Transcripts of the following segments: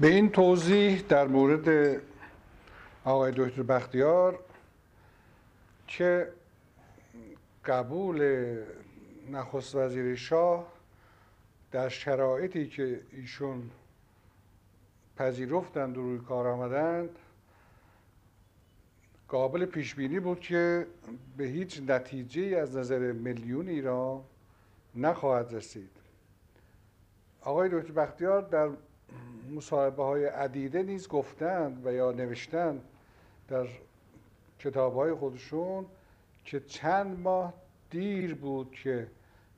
به این توضیح در مورد آقای دکتر بختیار که قبول نخست وزیر شاه در شرایطی که ایشون پذیرفتند و روی کار آمدند قابل پیش بینی بود که به هیچ نتیجه از نظر میلیون ایران نخواهد رسید. آقای دکتر بختیار در مصاحبه های عدیده نیز گفتند و یا نوشتند در کتاب های خودشون که چند ماه دیر بود که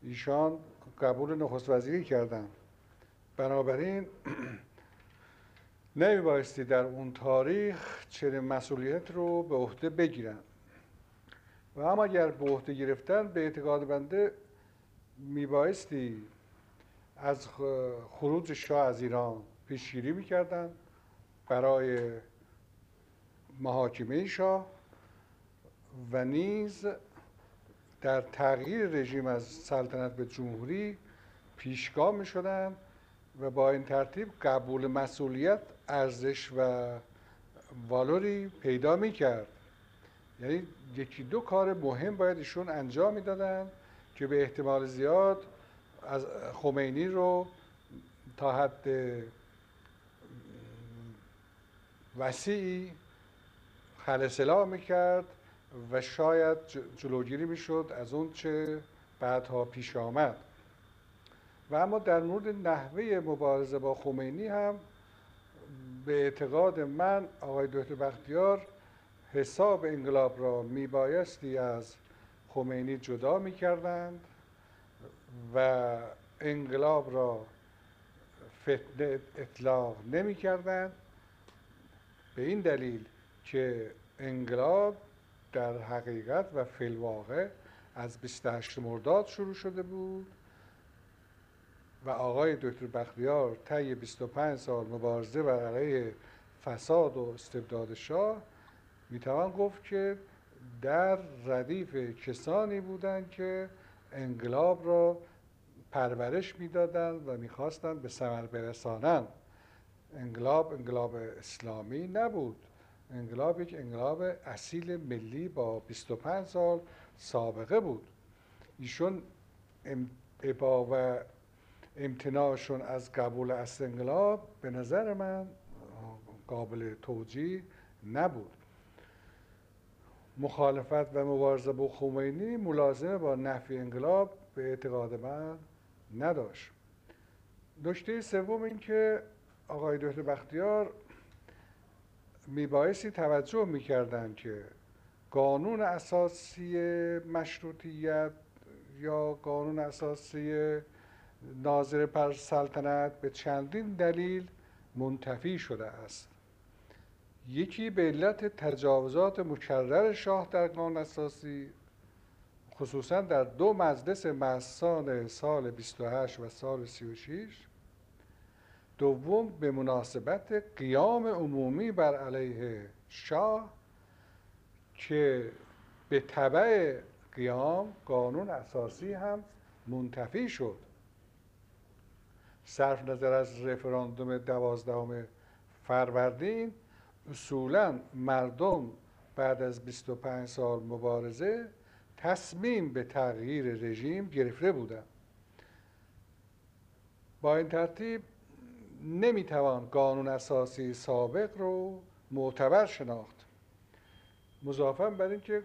ایشان قبول نخست وزیری کردند بنابراین نمی بایستی در اون تاریخ چنین مسئولیت رو به عهده بگیرن. و اما اگر به عهده گرفتن به اعتقاد بنده می بایستی از خروج شاه از ایران پیشگیری می‌کردن برای محاکمه شاه و نیز در تغییر رژیم از سلطنت به جمهوری پیشگاه می شدن و با این ترتیب قبول مسئولیت ارزش و والوری پیدا می کرد یعنی یکی دو کار مهم باید ایشون انجام می‌دادن که به احتمال زیاد از خمینی رو تا حد وسیعی خلصلا می‌کرد و شاید جلوگیری می‌شد از اون چه بعدها پیش آمد. و اما در مورد نحوه مبارزه با خمینی هم به اعتقاد من آقای دکتر بختیار حساب انقلاب را میبایستی از خمینی جدا می‌کردند. و انقلاب را فتنه اطلاق نمی‌کردند به این دلیل که انقلاب در حقیقت و فیلواقع از 28 مرداد شروع شده بود و آقای دکتر بختیار طی 25 سال مبارزه بر علیه فساد و استبداد شاه می‌توان گفت که در ردیف کسانی بودند که انقلاب را پرورش می‌دادند و می‌خواستند به ثمر برسانند انقلاب انقلاب اسلامی نبود. انقلاب یک انقلاب اصیل ملی با 25 سال سابقه بود. ایشون ابا و امتناعشون از قبول اصل انقلاب به نظر من قابل توجیه نبود. مخالفت و مبارزه با خمینی ملازمه با نفی انقلاب به اعتقاد من نداشت. نکته سوم این که آقای دکتر بختیار میبایستی توجه می‌کردن که قانون اساسی مشروطیت یا قانون اساسی ناظر پر سلطنت به چندین دلیل منتفی شده است. یکی به علت تجاوزات مکرر شاه در قانون اساسی خصوصا در دو مجلس محسان سال 28 و سال 36 دوم به مناسبت قیام عمومی بر علیه شاه که به طبع قیام قانون اساسی هم منتفی شد. صرف نظر از رفراندوم دوازدهم فروردین اصولا مردم بعد از 25 سال مبارزه تصمیم به تغییر رژیم گرفته بودند. با این ترتیب نمی‌توان قانون اساسی سابق رو معتبر شناخت. مضافا بر اینکه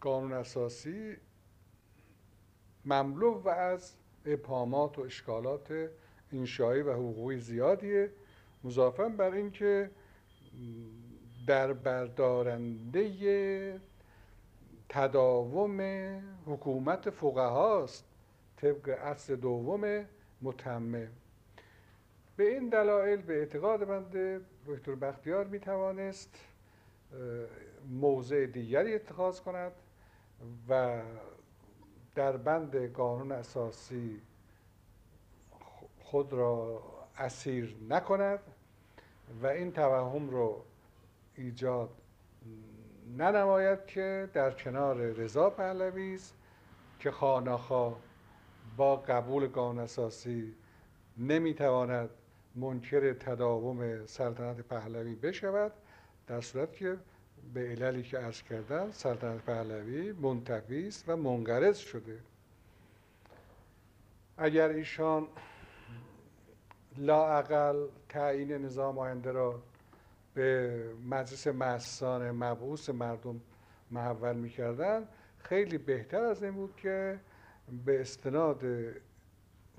قانون اساسی مملو و از ابهامات و اشکالات انشایی و حقوقی زیادیه. مضافا بر اینکه در بردارنده تداوم حکومت فقهاست طبق اصل دوم متمم. به این دلایل به اعتقاد بنده دکتر بختیار می توانست موضع دیگری اتخاذ کند و در بند قانون اساسی خود را اسیر نکند. و این توهم رو ایجاد ننماید که در کنار رضا پهلوی که خاناخا با قبول قانون اساسی نمی‌تواند منکر تداوم سلطنت پهلوی بشود در صورت که به عللی که عرض کردن سلطنت پهلوی منتفی و منقرض شده. اگر ایشان لاعقل تعیین نظام آینده را به مجلس مستان مبعوث مردم محول می‌کردن. خیلی بهتر از این بود که به استناد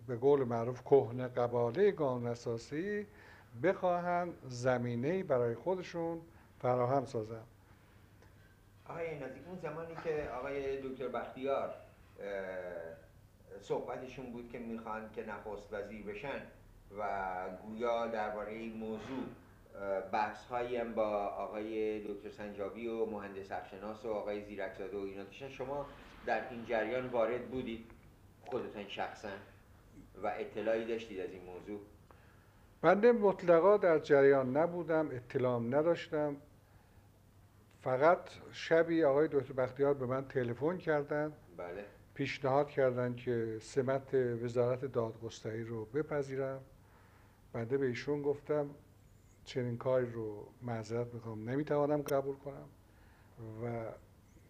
به قول معروف کهنه قباله قانون اساسی بخواهند زمینه برای خودشون فراهم سازند. آقای نزدیک اون زمانی که آقای دکتر بختیار صحبتشون بود که می‌خوان که نخست وزیر بشن و گویا درباره این موضوع بحث هایی هم با آقای دکتر سنجابی و مهندس افشناس و آقای زیرکزاده و اینا داشتن شما در این جریان وارد بودید. خودتان شخصا و اطلاعی داشتید از این موضوع؟ بنده مطلقا در جریان نبودم اطلاع نداشتم. فقط شبی آقای دکتر بختیار به من تلفن کردن بله. پیشنهاد کردن که سمت وزارت دادگستری رو بپذیرم. بنده به ایشون گفتم چنین کاری رو معذرت می‌خوام. نمی‌توانم قبول کنم و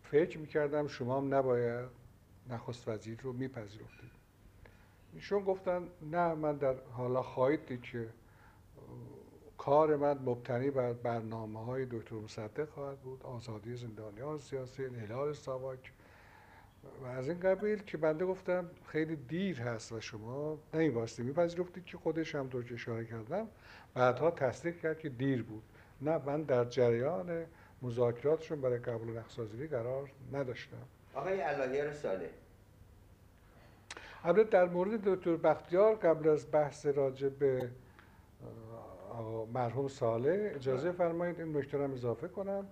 فکر می‌کردم شما هم نباید نخست وزیر رو میپذیرفتید. ایشون گفتن نه من در حالا خواهید دید که کار من مبتنی بر برنامه های دکتر مصدق خواهد بود آزادی زندانیان سیاسی انحلال ساواک. و از این قبیل که بنده گفتم خیلی دیر هست و شما نمیباستی میپذیرفتید که خودش هم که اشاره کردم. بعدها تصدیق کرد که دیر بود. نه من در جریان مذاکراتشون برای قبول نقصازیری قرار نداشتم. آقای اللهیار ساله. البته در مورد دکتر بختیار قبل از بحث راجع به مرحوم ساله اجازه بله. فرمایید این نکته اضافه کنم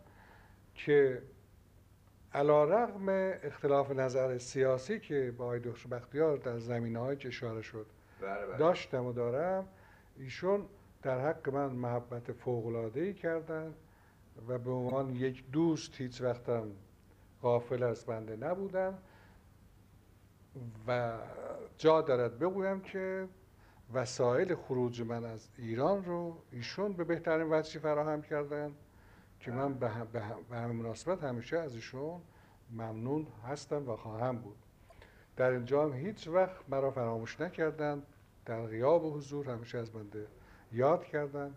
که علا رقم اختلاف نظر سیاسی که با آقای دکتر بختیار در زمینه های که اشاره شد بله، بله. داشتم و دارم ایشون در حق من محبت فوقلاده ای کردن و به عنوان یک دوست هیچ وقتم غافل از بنده نبودن و جا دارد بگویم که وسایل خروج من از ایران رو ایشون به بهترین وجهی فراهم کردن که من به, همین مناسبت همیشه از ایشون ممنون هستم و خواهم بود. در اینجا هم هیچ وقت مرا فراموش نکردن در غیاب حضور همیشه از بنده یاد کردن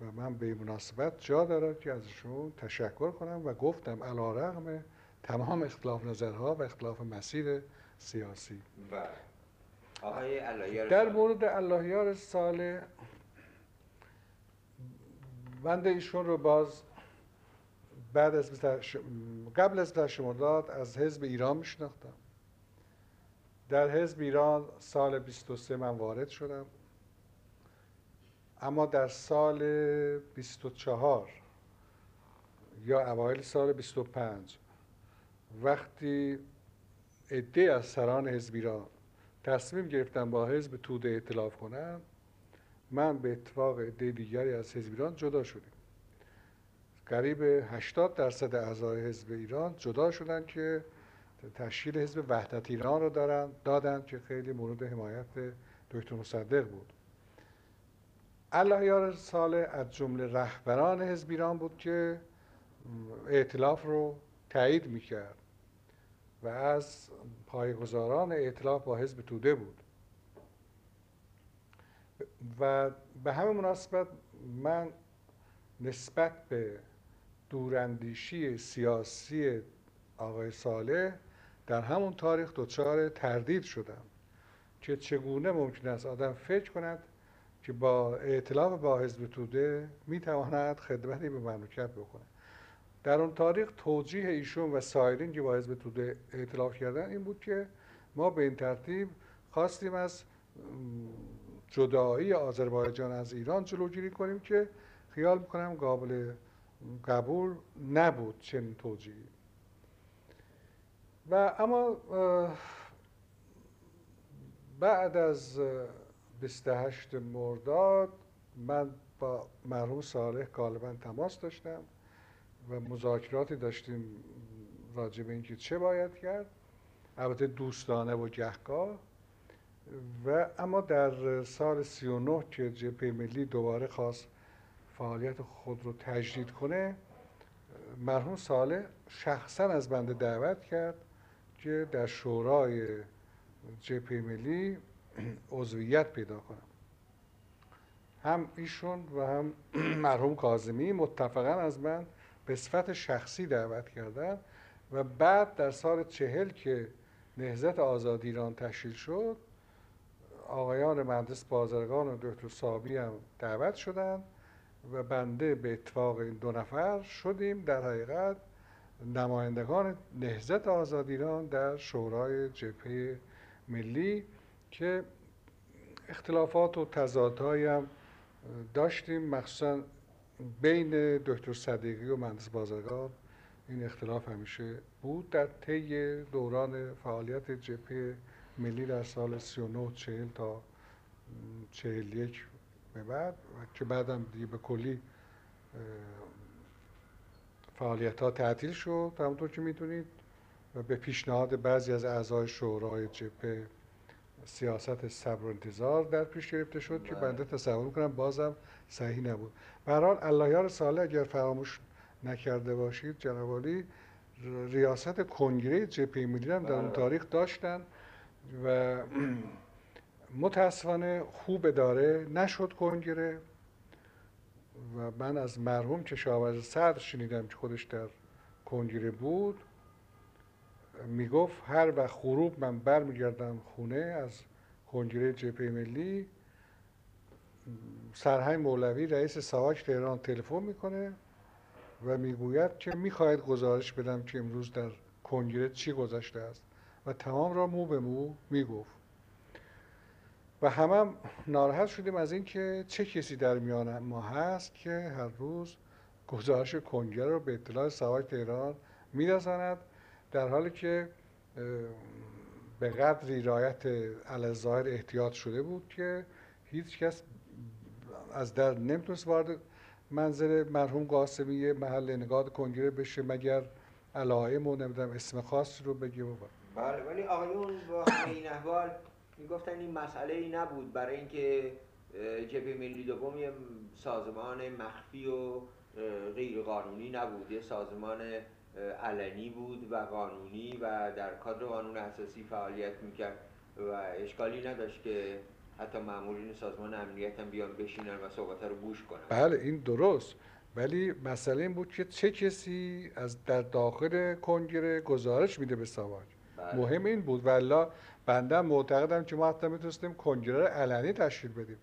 و من به مناسبت جا دارد که از ایشون تشکر کنم و گفتم علا رغم تمام اختلاف نظرها و اختلاف مسیر سیاسی. بله. در مورد اللهیار سال بنده ایشون رو باز بعد از قبل از تشمرداد از حزب ایران میشناختم. در حزب ایران سال 23 من وارد شدم. اما در سال 24 یا اوایل سال 25 وقتی عده از سران حزب ایران تصمیم گرفتم با حزب توده اطلاف کنم من به اتفاق عده دیگری از حزب ایران جدا شدیم. قریب 80 درصد اعضای حزب ایران جدا شدن که تشکیل حزب وحدت ایران رو دارن دادن که خیلی مورد حمایت دکتر مصدق بود. یار سال از جمله رهبران حزب ایران بود که ائتلاف رو تایید می‌کرد و از پایگزاران ائتلاف با حزب توده بود. و به همه مناسبت من نسبت به دوراندیشی سیاسی آقای صالح در همون تاریخ دچار تردید شدم که چگونه ممکن است آدم فکر کند که با اعتلاف با حزب توده می‌تواند خدمتی به مملکت بکنه. در اون تاریخ توجیه ایشون و سایرین که با حزب توده اعتلاف کردن این بود که ما به این ترتیب خواستیم از جدایی آذربایجان از ایران جلوگیری کنیم که خیال می‌کنم قابل قبول نبود چنین توجیهی. و اما بعد از 28 مرداد من با مرحوم صالح غالبا تماس داشتم و مذاکراتی داشتیم راجع به اینکه چه باید کرد. البته دوستانه و گهگاه. و اما در سال 39 که جبهه ملی دوباره خواست فعالیت خود رو تجدید کنه مرحوم ساله شخصا از بنده دعوت کرد که در شورای جبهه ملی عضویت پیدا کنم هم ایشون و هم مرحوم کاظمی متفقا از من به صفت شخصی دعوت کردن و بعد در سال چهل که نهزت آزادی ایران تشکیل شد آقایان مهندس بازرگان و دکتر صابی هم دعوت شدند. و بنده به اتفاق این دو نفر شدیم. در حقیقت نمایندگان نهزت آزادی ایران در شورای جبهه ملی که اختلافات و تضادهایی هم داشتیم. مخصوصا بین دکتر صدیقی و مهندس بازرگان این اختلاف همیشه بود. در طی دوران فعالیت جبهه ملی در سال 39 40 تا 41 به بعد که بعدم دیگه به کلی فعالیت ها تعطیل شد. همونطور که می‌دونید و به پیشنهاد بعضی از اعضای شورای جبهه سیاست صبر و انتظار در پیش گرفته شد که بنده تصور می‌کنم بازم صحیح نبود. به هر حال اللهیار ساله اگر فراموش نکرده باشید جناب ریاست کنگره جبهه ملی هم در اون بله. تاریخ داشتن و متاسفانه خوب اداره نشد کنگره و من از مرحوم کشاورز صدر شنیدم که خودش در کنگره بود می‌گفت هر وقت غروب من برمیگردم خونه از کنگره جبهه ملی سرهنگ مولوی رئیس سواک تهران تلفن می‌کنه و می‌گوید که می‌خواهد گزارش بدم که امروز در کنگره چی گذشته است. و تمام را مو به مو می‌گفت. و همم هم ناراحت شدیم از اینکه چه کسی در میان ما هست که هر روز گزارش کنگره رو به اطلاع سواک تهران میرساند در حالی که به قدری رایت ظاهر احتیاط شده بود که هیچ کس از در نمی‌تونست وارد منزل مرحوم قاسمی محل نگاه کنگره بشه مگر علائم و نمی‌دونم اسم خاص رو بگه و بله ولی آقایون با این احوال می‌گفتن این مسئله ای نبود برای اینکه جبهه ملی دوم یه سازمان مخفی و غیر قانونی نبود. یه سازمان علنی بود و قانونی و در کادر قانون اساسی فعالیت می‌کرد و اشکالی نداشت که حتی مامورین سازمان امنیت هم بیان بشینن و صحبت رو گوش کنن. بله این درست. ولی مسئله این بود که چه کسی از در داخل کنگره گزارش میده به بله. مهم این بود. ولی بنده معتقدم که ما حتی می‌تونستیم کنگره رو علنی تشکیل بدیم.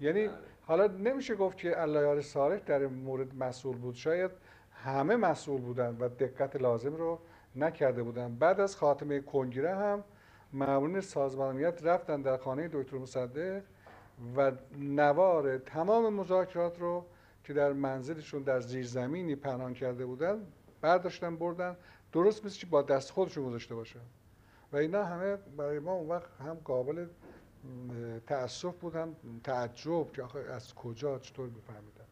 یعنی بله. حالا نمیشه گفت که الله صالح در این مورد مسئول بود. شاید همه مسئول بودن و دقت لازم رو نکرده بودن. بعد از خاتمه کنگره هم معمولین سازمان امنیت رفتن در خانه دکتر مصدق و نوار تمام مذاکرات رو که در منزلشون در زیرزمینی پنهان کرده بودن برداشتن بردن. درست مثل که با دست خودشون گذاشته باشن و اینا همه برای ما اون وقت هم قابل تأسف بود هم تعجب که آخه از کجا چطور میفهمیدن.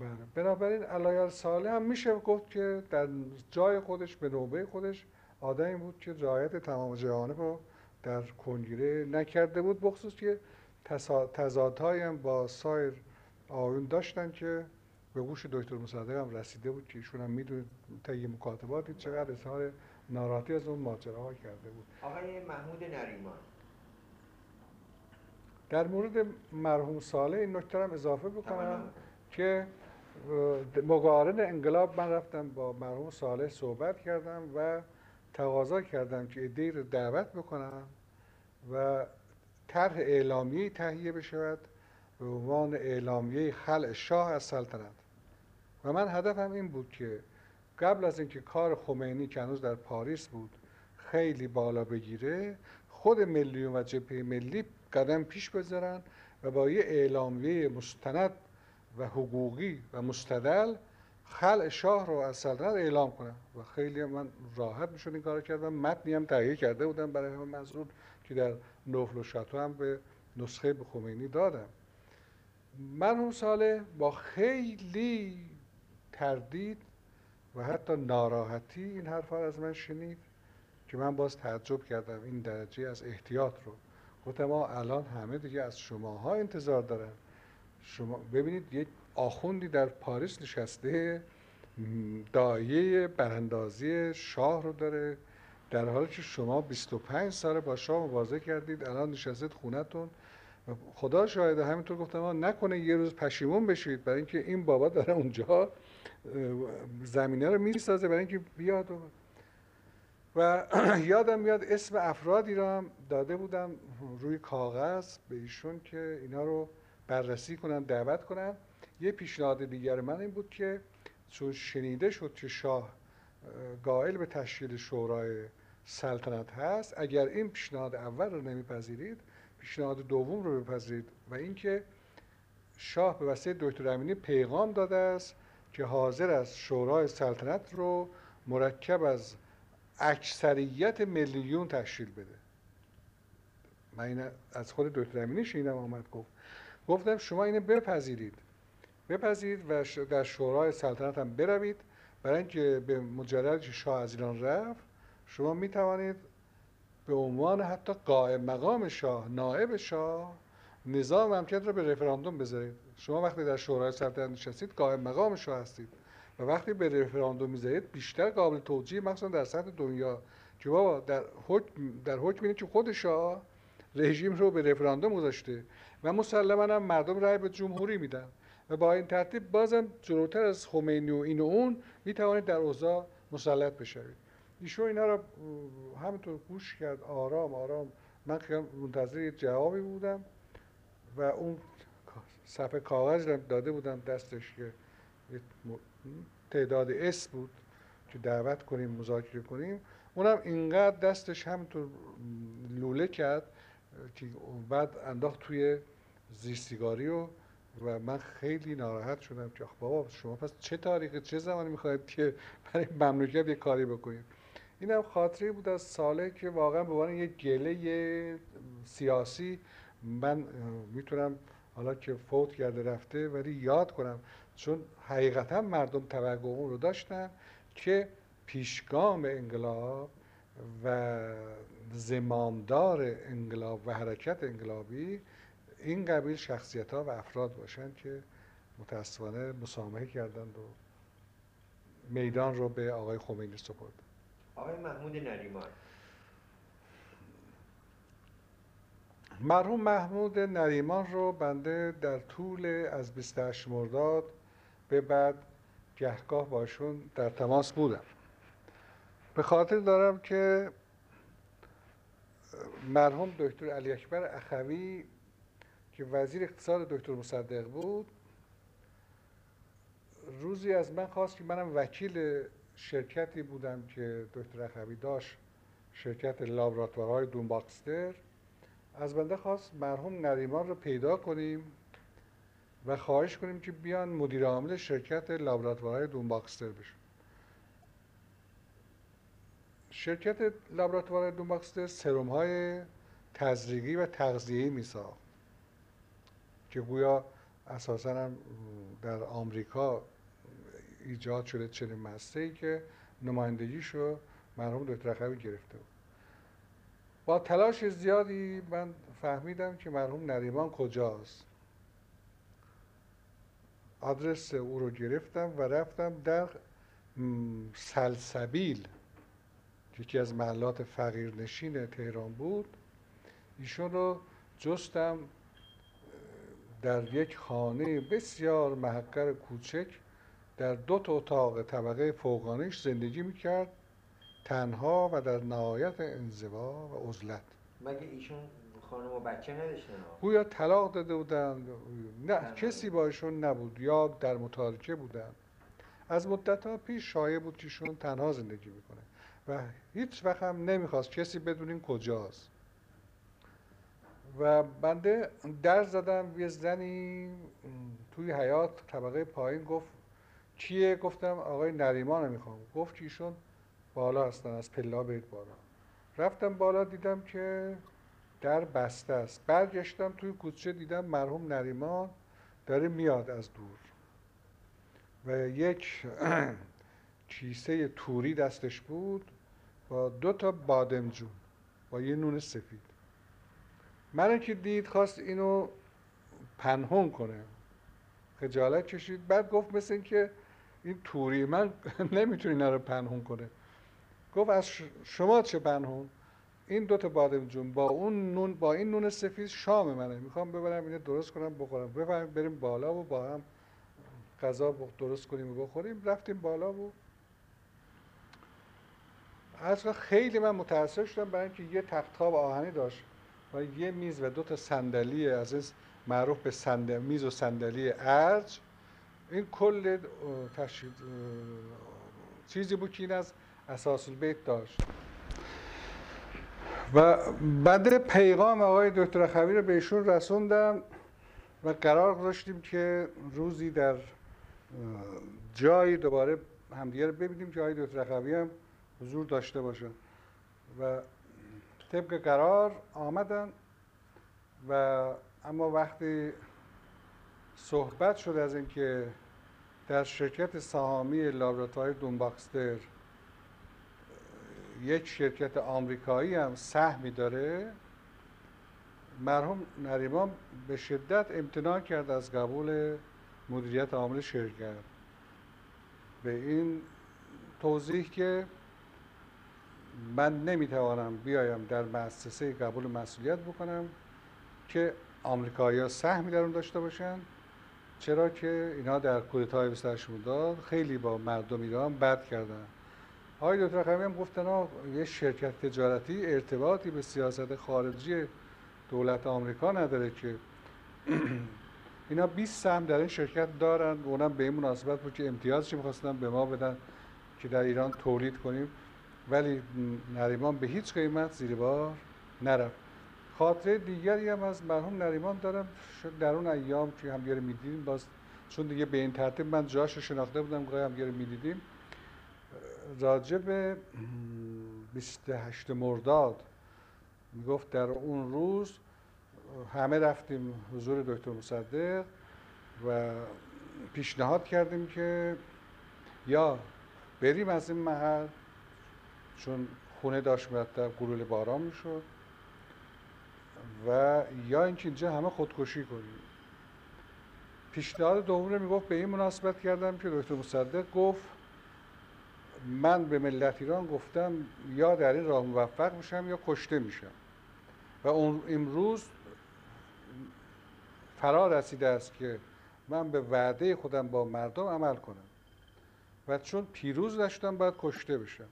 بله. بنابراین علایال ساله هم میشه گفت که در جای خودش به نوبه خودش آدمی بود که رعایت تمام جهانه رو در کنگره نکرده بود بخصوص که تضادهایی هم با سایر آیون داشتن که به گوش دکتر مصدق هم رسیده بود که ایشون هم می‌دونید طی مکاتباتی چقدر اظهار ناراحتی از اون ماجراها کرده بود. آقای محمود نریمان. در مورد مرحوم ساله این نکته هم اضافه بکنم که مقارن انقلاب من رفتم با مرحوم صالح صحبت کردم و تقاضا کردم که ایده رو دعوت بکنم و طرح اعلامیه تهیه بشود به عنوان اعلامیه خلع شاه از سلطنت. و من هدفم این بود که قبل از اینکه کار خمینی که هنوز در پاریس بود خیلی بالا بگیره خود ملیون و جبهه ملی قدم پیش بذارن و با یه اعلامیه مستند و حقوقی و مستدل خلع شاه رو از سلطنت اعلام کنم و خیلی من راحت می‌شد این کار کردم متنی هم تهیه کرده بودم برای همه منظور که در نوفل و شاتو هم به نسخه به خمینی دادم مرحوم ساله با خیلی تردید و حتی ناراحتی این حرف از من شنید که من باز تعجب کردم این درجه از احتیاط رو. گفتم ما الان همه دیگه از شماها انتظار دارن. شما ببینید یک آخوندی در پاریس نشسته دایه براندازی شاه رو داره در حالی که شما 25 سال با شاه مبارزه کردید الان نشستید خونتون. خدا شاهده همینطور گفتم نکنه یه روز پشیمون بشید برای اینکه این بابا داره اونجا زمینه رو می‌سازه برای اینکه بیاد و و یادم میاد اسم افرادی را هم داده بودم روی کاغذ به ایشون که اینا رو بررسی کنن دعوت کنن. یه پیشنهاد دیگر من این بود که چون شنیده شد که شاه قائل به تشکیل شورای سلطنت هست اگر این پیشنهاد اول رو نمیپذیرید پیشنهاد دوم رو بپذیرید و اینکه شاه به وسیله دکتر امینی پیغام داده است که حاضر است شورای سلطنت رو مرکب از اکثریت میلیون تشکیل بده. من این از خود دکتر امینی شنیدم آمد گفت. گفتم شما اینو بپذیرید. بپذیرید و در شورای سلطنت هم بروید. برای اینکه به مجرد شاه از ایران رفت شما می توانید به عنوان حتی قائم مقام شاه نائب شاه نظام مملکت را به رفراندوم بذارید. شما وقتی در شورای سلطنت نشستید قائم مقام شاه هستید. و وقتی به رفراندوم می‌ذارید بیشتر قابل توجیه مخصوصا در سطح دنیا. که بابا در حکم در حکم اینه که خود شاه رژیم رو به رفراندوم گذاشته و مسلما هم مردم رأی به جمهوری میدن. و با این ترتیب بازم جلوتر از خمینی و این و اون می‌توانید در اوضاع مسلط بشوید. ایشون اینا رو همینطور گوش کرد. آرام آرام. من منتظر جوابی بودم. و اون صفحه کاغذ رو داده بودم دستش که تعداد اس بود که دعوت کنیم مذاکره کنیم. اونم اینقدر دستش همینطور لوله کرد که بعد انداخت توی زیستیگاری و و من خیلی ناراحت شدم که بابا شما پس چه تاریخ چه زمانی می‌خواید که برای مملکت یه کاری بکنید؟ این هم خاطری بود از ساله که واقعا به عنوان یه گله سیاسی من می‌تونم حالا که فوت کرده رفته ولی یاد کنم چون حقیقتا مردم توقع اون رو داشتن که پیشگام انقلاب و زمامدار انقلاب و حرکت انقلابی این قبیل شخصیت ها و افراد باشن که متاسفانه مسامحه کردند و میدان رو به آقای خمینی سپرد. آقای محمود نریمان مرحوم محمود نریمان رو بنده در طول از 28 مرداد به بعد گهگاه باشون در تماس بودم. به خاطر دارم که مرحوم دکتر علی اکبر اخوی که وزیر اقتصاد دکتر مصدق بود روزی از من خواست که منم وکیل شرکتی بودم که دکتر اخوی داشت شرکت لابراتوارهای دونباکستر از بنده خواست مرحوم نریمان رو پیدا کنیم و خواهش کنیم که بیان مدیر عامل شرکت لابراتوارهای دونباکستر بشن. شرکت لابراتوار دونباکستر سروم های تزریقی و تغذیه‌ای میساخت که گویا اساسا هم در آمریکا ایجاد شده چنین مسته که نمایندگیشو مرحوم دکتر گرفته بود. با تلاش زیادی من فهمیدم که مرحوم نریمان کجاست. آدرس او رو گرفتم و رفتم در سلسبیل. یکی از محلات فقیرنشین تهران بود. ایشون رو جستم در یک خانه بسیار محقر کوچک در دو تا اتاق طبقه فوقانیش زندگی می‌کرد. تنها و در نهایت انزوا و عزلت. مگه ایشون خانم و بچه نداشتن؟ گویا طلاق داده بودن. نه کسی با ایشون نبود یا در متارکه بودن. از مدت ها پیش شایع بود که ایشون تنها زندگی می‌کنه و هیچ وقت هم نمی‌خواست کسی بدونین کجاست. و بنده در زدم یه زنی توی حیات طبقه پایین گفت کیه گفتم آقای نریمان می‌خوام. گفت که ایشون بالا هستن از پلا برید بالا. رفتم بالا دیدم که در بسته است. برگشتم توی کوچه دیدم مرحوم نریمان داره میاد از دور. و یک کیسه توری دستش بود با دو تا بادمجون با یه نون سفید. من که دید خواست اینو پنهون کنه. خجالت کشید. بعد گفت مثل که این توری من نمی‌تونه اینا پنهون کنه. گفت از شما چه پنهون؟ این دوتا بادمجون با اون نون با این نون سفید شام منه. می‌خوام ببرم اینو درست کنم بخورم. بفرم بریم بالا و با هم غذا درست کنیم و بخوریم. رفتیم بالا و از خیلی من متاسف شدم برای اینکه یه تخت خواب آهنی داشت و یه میز و دو تا صندلی از این معروف به صندلی میز و صندلی ارج. این کل تشید چیزی بود که این از اساس البیت داشت. و بعد پیغام آقای دکتر خبیر رو به ایشون رسوندم و قرار گذاشتیم که روزی در جایی دوباره همدیگه رو ببینیم که آقای دکتر خبیر هم حضور داشته باشه. و طبق قرار آمدن و اما وقتی صحبت شد از اینکه در شرکت سهامی لابراتوار دونباکستر یک شرکت آمریکایی هم سهمی داره. مرحوم نریمان به شدت امتناع کرد از قبول مدیریت عامل شرکت. به این توضیح که من نمی‌توانم بیایم در مؤسسه قبول مسئولیت بکنم که آمریکایی ها سهمی در اون داشته باشن. چرا که اینا در کودتای 28 مرداد خیلی با مردم ایران بد کردن. آقای دکتر خمی هم گفتن یه شرکت تجارتی ارتباطی به سیاست خارجی دولت آمریکا نداره که اینا 20 سهم در این شرکت دارن و اونم به این مناسبت بود که امتیازش می‌خواستن به ما بدن که در ایران تولید کنیم. ولی نریمان به هیچ قیمت زیر بار نرفت. خاطره دیگری هم از مرحوم نریمان دارم در اون ایام که هم می‌دیدیم باز چون دیگه به این ترتیب من جاش شناخته بودم گاهی هم می‌دیدیم. راجع به 28 مرداد می‌گفت در اون روز همه رفتیم حضور دکتر مصدق و پیشنهاد کردیم که یا بریم از این محل چون خونه داشت مرتب گلول باران می‌شد و یا اینکه اینجا همه خودکشی کنیم. پیشنهاد دوم رو می‌گفت به این مناسبت کردم که دکتر مصدق گفت من به ملت ایران گفتم یا در این راه موفق میشم یا کشته میشم. و امروز فرا رسیده است که من به وعده خودم با مردم عمل کنم. و چون پیروز نشدم باید کشته بشم.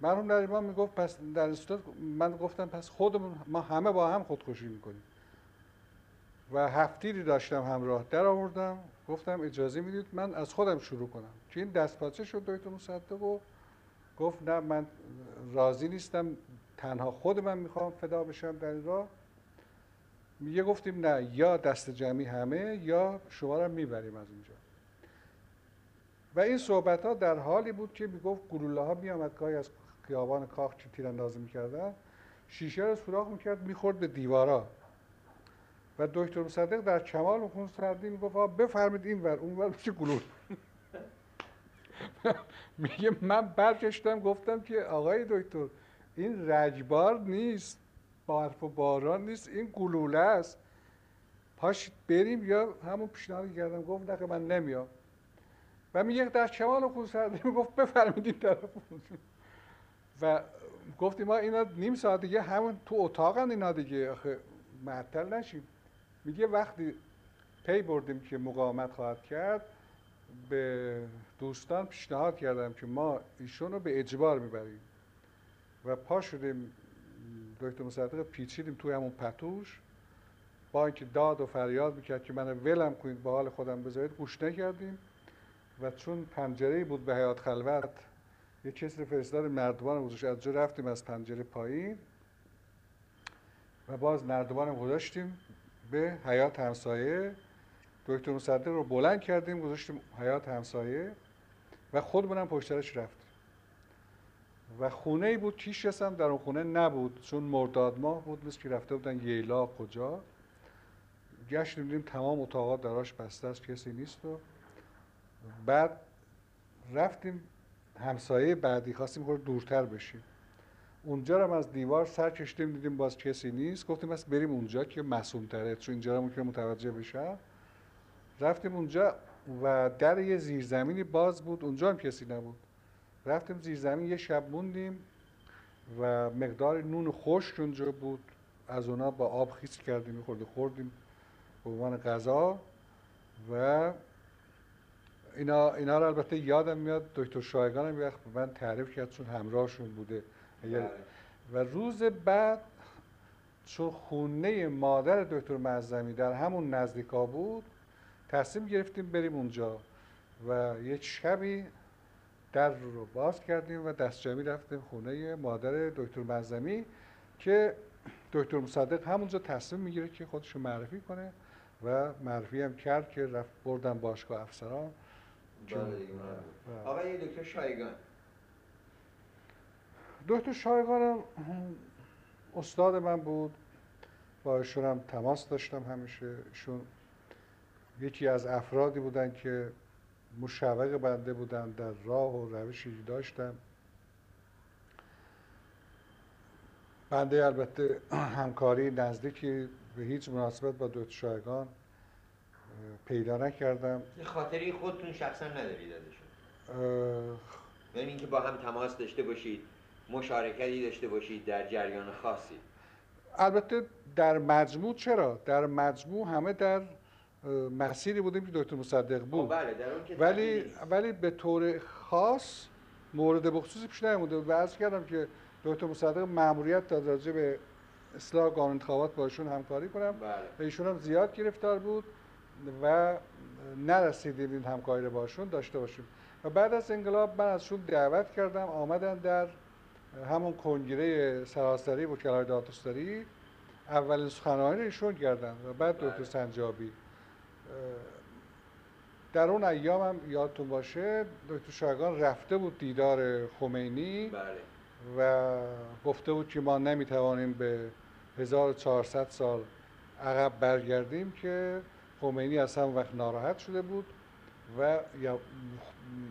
مرحوم نریمان می‌گفت پس در من گفتم پس خودمون ما همه با هم خودکشی می‌کنیم. و هفتیری داشتم همراه در آوردم گفتم اجازه می‌دید من از خودم شروع کنم. که این دست پاچه شد دکتر مصدق و گفت نه من راضی نیستم تنها خود من می‌خوام فدا بشم در این راه. یه گفتیم نه یا دست جمعی همه یا شما را می‌بریم از اینجا. و این صحبت ها در حالی بود که می‌گفت گلوله ها میامد گاهی از خیابان کاخ که تیراندازی می‌کردن. شیشه رو سوراخ می‌کرد می‌خورد به دیوارا. و دکتر مصدق در کمال خون سردی می‌گفت بفرمید این ور اون ور چه گلول. میگه من برگشتم گفتم که آقای دکتر این رجبار نیست برف و باران نیست این گلوله است. پاش بریم یا همون پیشنهاد کردم گفت نه من نمیام. و میگه در کمال خون سردی می‌گفت بفرمید این طرف. و گفتیم ما اینا نیم ساعت دیگه همون تو اتاقن اینا دیگه آخه معطل نشیم. میگه وقتی پی بردیم که مقاومت خواهد کرد به دوستان پیشنهاد کردم که ما ایشون رو به اجبار می‌بریم. و پا شدیم دکتر مصدق پیچیدیم توی همون پتوش. با اینکه داد و فریاد می‌کرد که من ولم کنید با حال خودم بذارید گوش نکردیم. و چون پنجره بود به حیات خلوت یه کسی فرستاد نردبان گذاشت از جا رفتیم از پنجره پایین و باز نردبان گذاشتیم. به حیات همسایه. دکتر مصدق رو بلند کردیم گذاشتیم حیات همسایه و خودمونم پشترش رفتیم. و خونه ای بود کیش هم در اون خونه نبود چون مرداد ماه بود مثل که رفته بودن ییلا کجا. گشتیم دیدیم تمام اتاقات دراش بسته است کسی نیست و بعد رفتیم همسایه بعدی خواستیم خود دورتر بشیم. اونجا رو از دیوار سر کشیدیم دیدیم باز کسی نیست. گفتیم بس بریم اونجا که مسئول تره چون اینجا رو ممکنه متوجه بشن رفتیم اونجا و در یه زیرزمینی باز بود. اونجا هم کسی نبود. رفتیم زیرزمین یه شب موندیم و مقدار نون خشک اونجا بود. از اونا با آب خیس کردیم خورده خوردیم به عنوان غذا و اینا, اینا رو البته یادم میاد دکتر شایگان هم وقت من تعریف کرد چون همراهشون بوده. و روز بعد چون خونه مادر دکتر معظمی در همون نزدیکا بود تصمیم گرفتیم بریم اونجا و یک شبی در رو باز کردیم و دستجمعی رفتیم خونه مادر دکتر معظمی که دکتر مصدق همونجا تصمیم می‌گیره که خودش رو معرفی کنه و معرفی هم کرد که رفت بردن باشگاه افسران بله. بله. آقای دکتر شایگان دکتر شایگانم استاد من بود. با ایشون هم تماس داشتم همیشه. ایشون یکی از افرادی بودن که مشوق بنده بودن در راه و روشی داشتم بنده البته همکاری نزدیکی به هیچ مناسبت با دکتر شایگان پیدا نکردم. خاطری خودتون شخصا ندارید ازشون اه، یعنی اینکه با هم تماس داشته باشید. مشارکتی داشته باشید در جریان خاصی؟ البته در مجموع چرا؟ در مجموع همه در مسیری بودیم که دکتر مصدق بود. بله در اون که ولی. ولی به طور خاص مورد بخصوصی پیش بود و عرض کردم که دکتر مصدق مأموریت داد راجع به اصلاح قانون انتخابات با ایشون همکاری کنم. بله. ایشون هم زیاد گرفتار بود و نرسیدیم این همکاری رو باشون داشته باشیم. و بعد از انقلاب من ازشون دعوت کردم آمدن در همون کنگره سراسری وکلای دادگستری اولین سخنرانی رو ایشون کردن و بعد بله. دکتر سنجابی اه، در اون ایام هم یادتون باشه دکتر شایگان رفته بود دیدار خمینی بله و گفته بود که ما نمی‌توانیم به 1400 سال عقب برگردیم که خمینی از همون وقت ناراحت شده بود و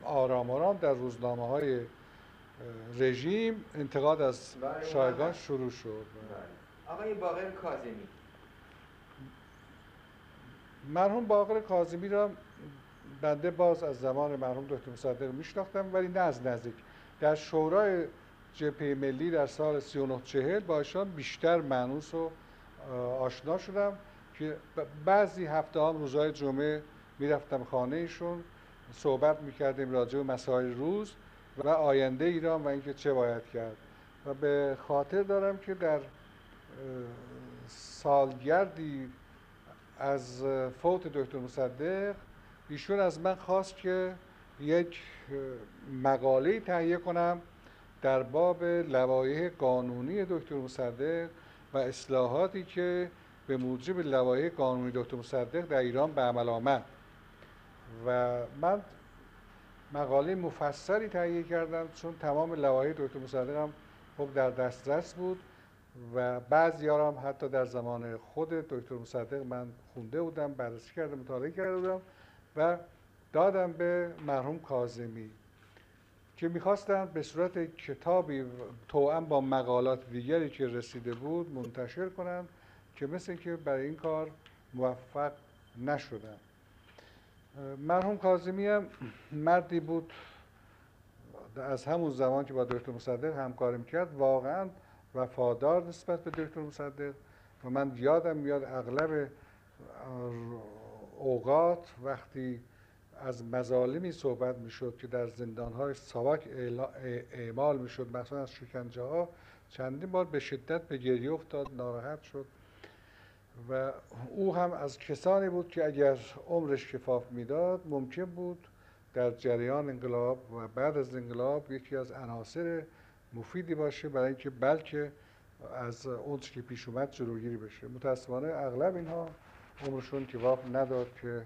آرام آرام در روزنامه های رژیم انتقاد از شایگان. شروع شد بله. آقای باقر کاظمی مرحوم باقر کاظمی را بنده باز از زمان مرحوم دکتر مصدق میشناختم ولی نه از نزدیک در شورای جبهه ملی در سال 39 چهل با ایشان بیشتر معنوس و آشنا شدم که بعضی هفته هم روزهای جمعه می‌رفتم خانه ایشون صحبت می‌کردیم راجع به مسائل روز و آینده ایران و اینکه چه باید کرد. و به خاطر دارم که در سالگردی از فوت دکتر مصدق ایشون از من خواست که یک مقاله تهیه کنم در باب لوایح قانونی دکتر مصدق و اصلاحاتی که به موجب لوایح قانونی دکتر مصدق در ایران به عمل آمد. و من مقاله مفصلی تهیه کردم چون تمام لوایح دکتر مصدق هم خب در دسترس بود و بعضی هم حتی در زمان خود دکتر مصدق من خونده بودم بررسی کرده مطالعه کرده بودم و دادم به مرحوم کاظمی که می‌خواستن به صورت کتابی توأم با مقالات دیگری که رسیده بود منتشر کنند که مثل که برای این کار موفق نشدن مرحوم کاظمی هم مردی بود از همون زمان که با دکتر مصدق همکاری می‌کرد واقعا وفادار نسبت به دکتر مصدق. و من یادم میاد اغلب اوقات وقتی از مظالمی صحبت می‌شد که در زندانهای ساواک اعلا- اعمال می‌شد مثلا از شکنجه ها چندین بار به شدت به گریه افتاد ناراحت شد. و او هم از کسانی بود که اگر عمرش کفاف می‌داد ممکن بود در جریان انقلاب و بعد از انقلاب یکی از عناصر مفیدی باشه برای اینکه بلکه از اون که پیش اومد جلوگیری بشه. متاسفانه اغلب اینها عمرشون کفاف نداد که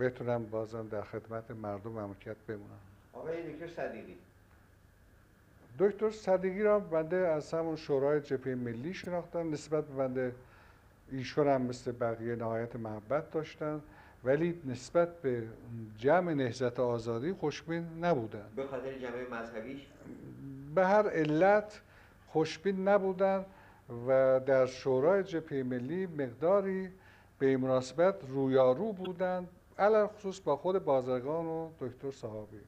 بتونن بازم در خدمت مردم مملکت بمونن. آقای دکتر صدیقی. دکتر صدیقی را بنده از همون شورای جبهه ملی شناختم. نسبت به بنده ایشون هم مثل بقیه نهایت محبت داشتن ولی نسبت به جمع نهضت آزادی خوشبین نبودن. به خاطر جنبه مذهبیش به هر علت خوشبین نبودن و در شورای جبهه ملی مقداری به این مناسبت رویارو بودند علل خصوص با خود بازرگان و دکتر صحابی.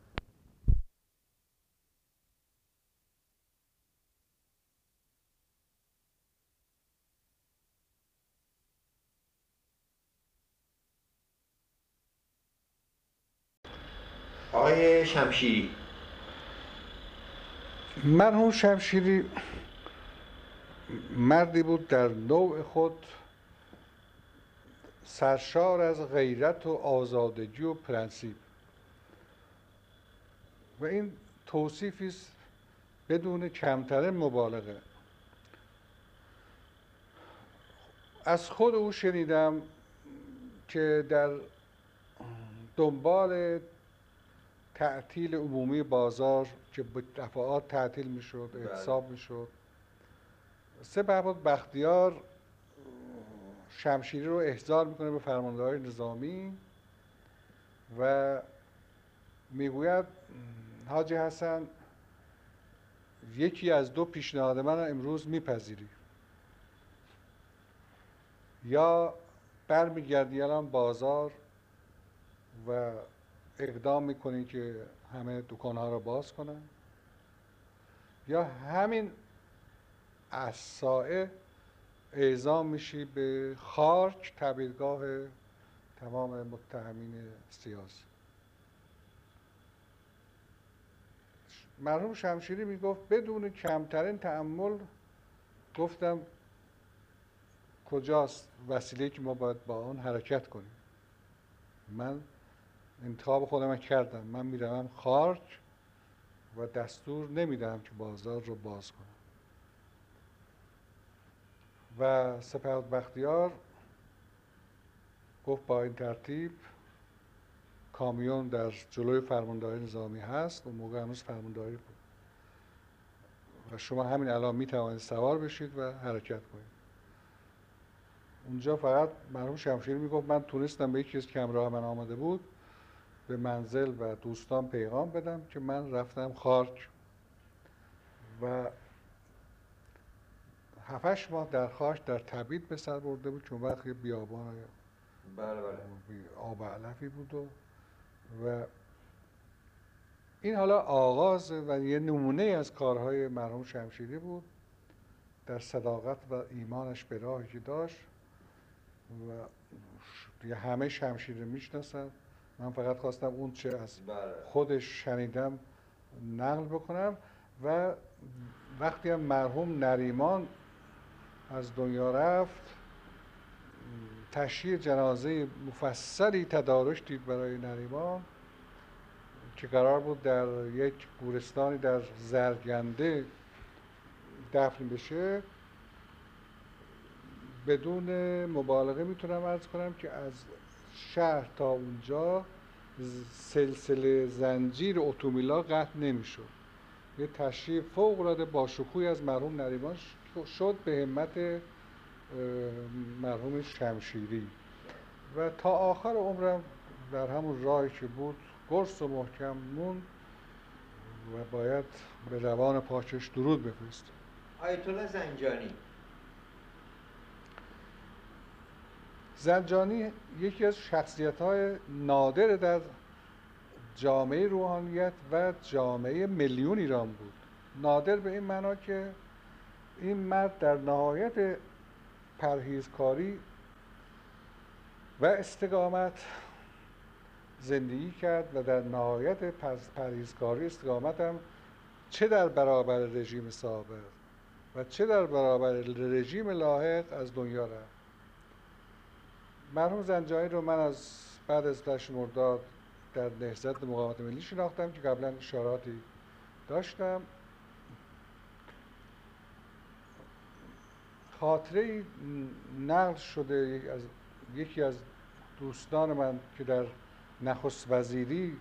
آقای شمشیری. مرحوم شمشیری مردی بود در نوع خود سرشار از غیرت و آزادگی و پرنسیب. و این توصیفی است بدون کمترین مبالغه. از خود او شنیدم که در دنبال تعطیل عمومی بازار که به دفعات تعطیل می‌شد اعتصاب می‌شد. سه بود بختیار شمشیری رو احضار می‌کنه به فرماندههای نظامی و می‌گوید حاجی حسن یکی از دو پیشنهاد من امروز میپذیری. یا برمیگردی الان بازار و اقدام می‌کنی که همه دکانها رو باز کنن؟ یا همین از سائه اعزام میشی به خارج تبیرگاه تمام متهمین سیاسی؟ مرحوم شمشیری می‌گفت بدون کمترین تعمل گفتم کجاست وسیله که ما باید با آن حرکت کنیم. من انتخاب خودم کردم. من می‌روم خارج و دستور نمیدم که بازار رو باز کنم. و سپهبد بختیار گفت با این ترتیب کامیون در جلوی فرمانداری نظامی هست و موقع هنوز فرمانداری بود. و شما همین الان می توانید سوار بشید و حرکت کنید. اونجا فقط مرحوم شمشیر می‌گفت من تونستم به یکی از کمراه من آمده بود. به منزل و دوستان پیغام بدم که من رفتم خارج. و هفتش ماه در خارج در تبید به سر برده بود چون وقتی بیابان بله بله. آب علفی بود و, و این حالا آغاز و یه نمونه از کارهای مرحوم شمشیری بود در صداقت و ایمانش به راهی که داشت و همه شمشیری می‌شناسند من فقط خواستم اون چه از بله. خودش شنیدم نقل بکنم و وقتی هم مرحوم نریمان از دنیا رفت تشییع جنازه مفصلی تدارش دید برای نریمان که قرار بود در یک گورستانی در زرگنده دفن بشه بدون مبالغه می‌تونم ارز کنم که از شهر تا اونجا سلسله زنجیر اتومیلا قطع نمی‌شد. یه تشریف فوق العاده با شکوهی از مرحوم نریمان شد به همت مرحوم شمشیری. و تا آخر عمرم در همون راهی که بود گرس و محکم مون و باید به روان پاچش درود بفرستیم آیت الله زنجانی. زنجانی یکی از شخصیت های نادر در جامعه روحانیت و جامعه میلیون ایران بود. نادر به این معنا که این مرد در نهایت پرهیزکاری و استقامت زندگی کرد و در نهایت پرهیزکاری استقامت هم چه در برابر رژیم سابق و چه در برابر رژیم لاحق از دنیا رفت. مرحوم زنجانی رو من از بعد از فلش مرداد در نهضت مقاومت ملی شناختم که قبلا اشاراتی داشتم. خاطره نقل شده از یکی از دوستان من که در نخست وزیری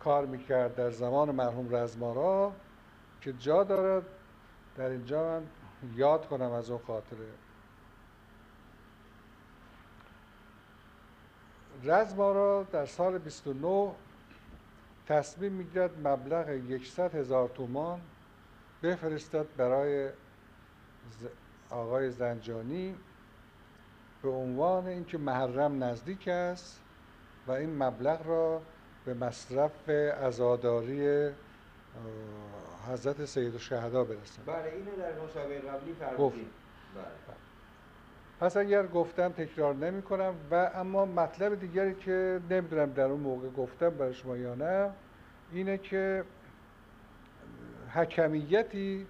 کار می‌کرد در زمان مرحوم رزمارا که جا دارد. در اینجا من یاد کنم از اون خاطره. رزمارا در سال 29 تصمیم می‌گیرد مبلغ 100 هزار تومان بفرستد برای آقای زنجانی به عنوان اینکه محرم نزدیک است و این مبلغ را به مصرف ازاداری حضرت سید الشهدا برسن بله اینو در مسابقه قبلی فرمودید. بله. پس اگر گفتم تکرار نمی کنم و اما مطلب دیگری که نمی‌دونم در اون موقع گفتم برای شما یا نه اینه که حکمیتی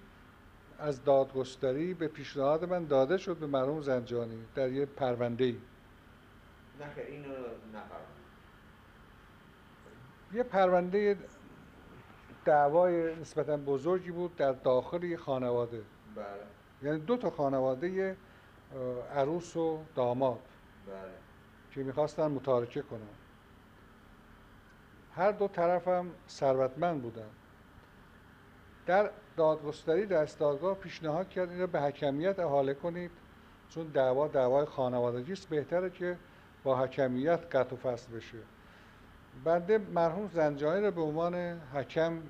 از دادگستری به پیشنهاد من داده شد به مرحوم زنجانی در یه پرونده ای نخیر اینو یه پرونده دعوای نسبتا بزرگی بود در داخل یه خانواده. بله. یعنی دو تا خانواده عروس و داماد بله. که می‌خواستن متارکه کنن. هر دو طرف هم ثروتمند بودن. در دادگستری دست دادگاه پیشنهاد کرد این رو به حکمیت احاله کنید چون دعوا دعوای خانوادگی است بهتره که با حکمیت قطع و فصل بشه. بنده مرحوم زنجانی رو به عنوان حکم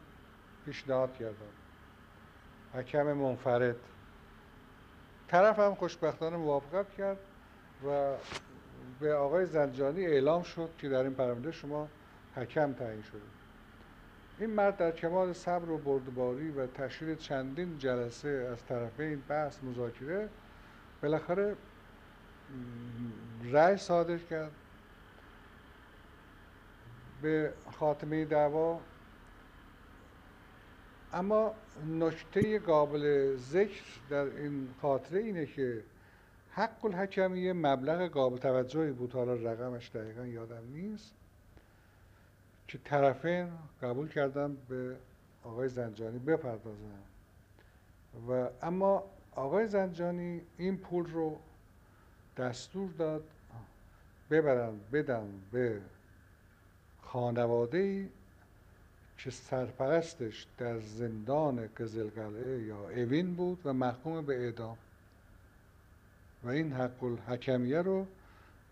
پیشنهاد کردم. حکم منفرد. طرف هم خوشبختانه موافقت کرد و به آقای زنجانی اعلام شد که در این پرونده شما حکم تعیین شده. این مرد در کمال صبر و بردباری و تشکیل چندین جلسه از طرفین بحث مذاکره بالاخره رأی صادر کرد. به خاتمه دعوا اما نکته قابل ذکر در این خاطره اینه که حق الحکمیه مبلغ قابل توجهی بود. حالا رقمش دقیقا یادم نیست. که طرفین قبول کردن به آقای زنجانی بپردازن. و اما آقای زنجانی این پول رو دستور داد. ببرن بدن به خانواده ای که سرپرستش در زندان قزلقلعه یا اوین بود و محکوم به اعدام. و این حق الحکمیه رو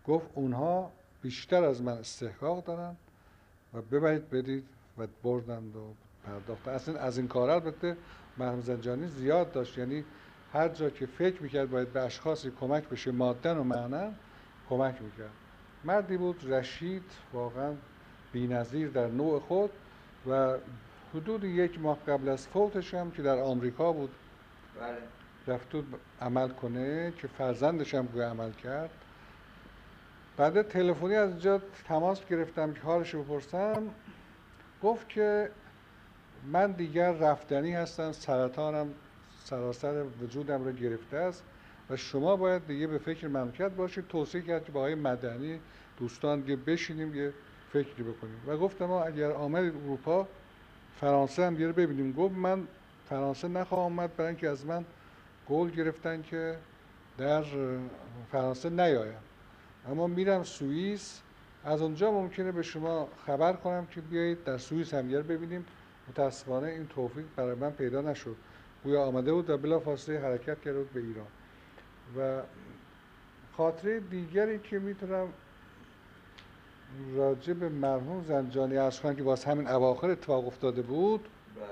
گفت اونها بیشتر از من استحقاق دارن و ببرید بدید و بردند و پرداخت. اصلا از این کار البته مرحوم زنجانی زیاد داشت. یعنی هر جا که فکر می‌کرد باید به اشخاصی کمک بشه مادن و معنا کمک می‌کرد. مردی بود رشید واقعا بینظیر در نوع خود. و حدود یک ماه قبل از فوتش هم که در آمریکا بود. بله. رفت عمل کنه که فرزندش هم عمل کرد. بعد تلفنی از اینجا تماس گرفتم که حالش بپرسم. گفت که من دیگر رفتنی هستم سرطانم سراسر وجودم رو گرفته است و شما باید دیگه به فکر مملکت باشید. توصیه کرد که با آقای مدنی دوستان دیگه بشینیم یه فکری بکنیم. و گفتم ما اگر آمدید اروپا فرانسه هم بیاره ببینیم. گفت من فرانسه نخواهم آمد برای اینکه از من قول گرفتن که در فرانسه نیایم. اما میرم سوئیس. از اونجا ممکنه به شما خبر کنم که بیایید در سوئیس هم ببینیم. متاسفانه این توفیق برای من پیدا نشد. گویا آمده بود و بلا فاصله حرکت بود به ایران. و خاطره دیگری که می‌تونم راجع به مرحوم زنجانی ارز کنم که باز همین اواخر اتفاق افتاده بود. بله.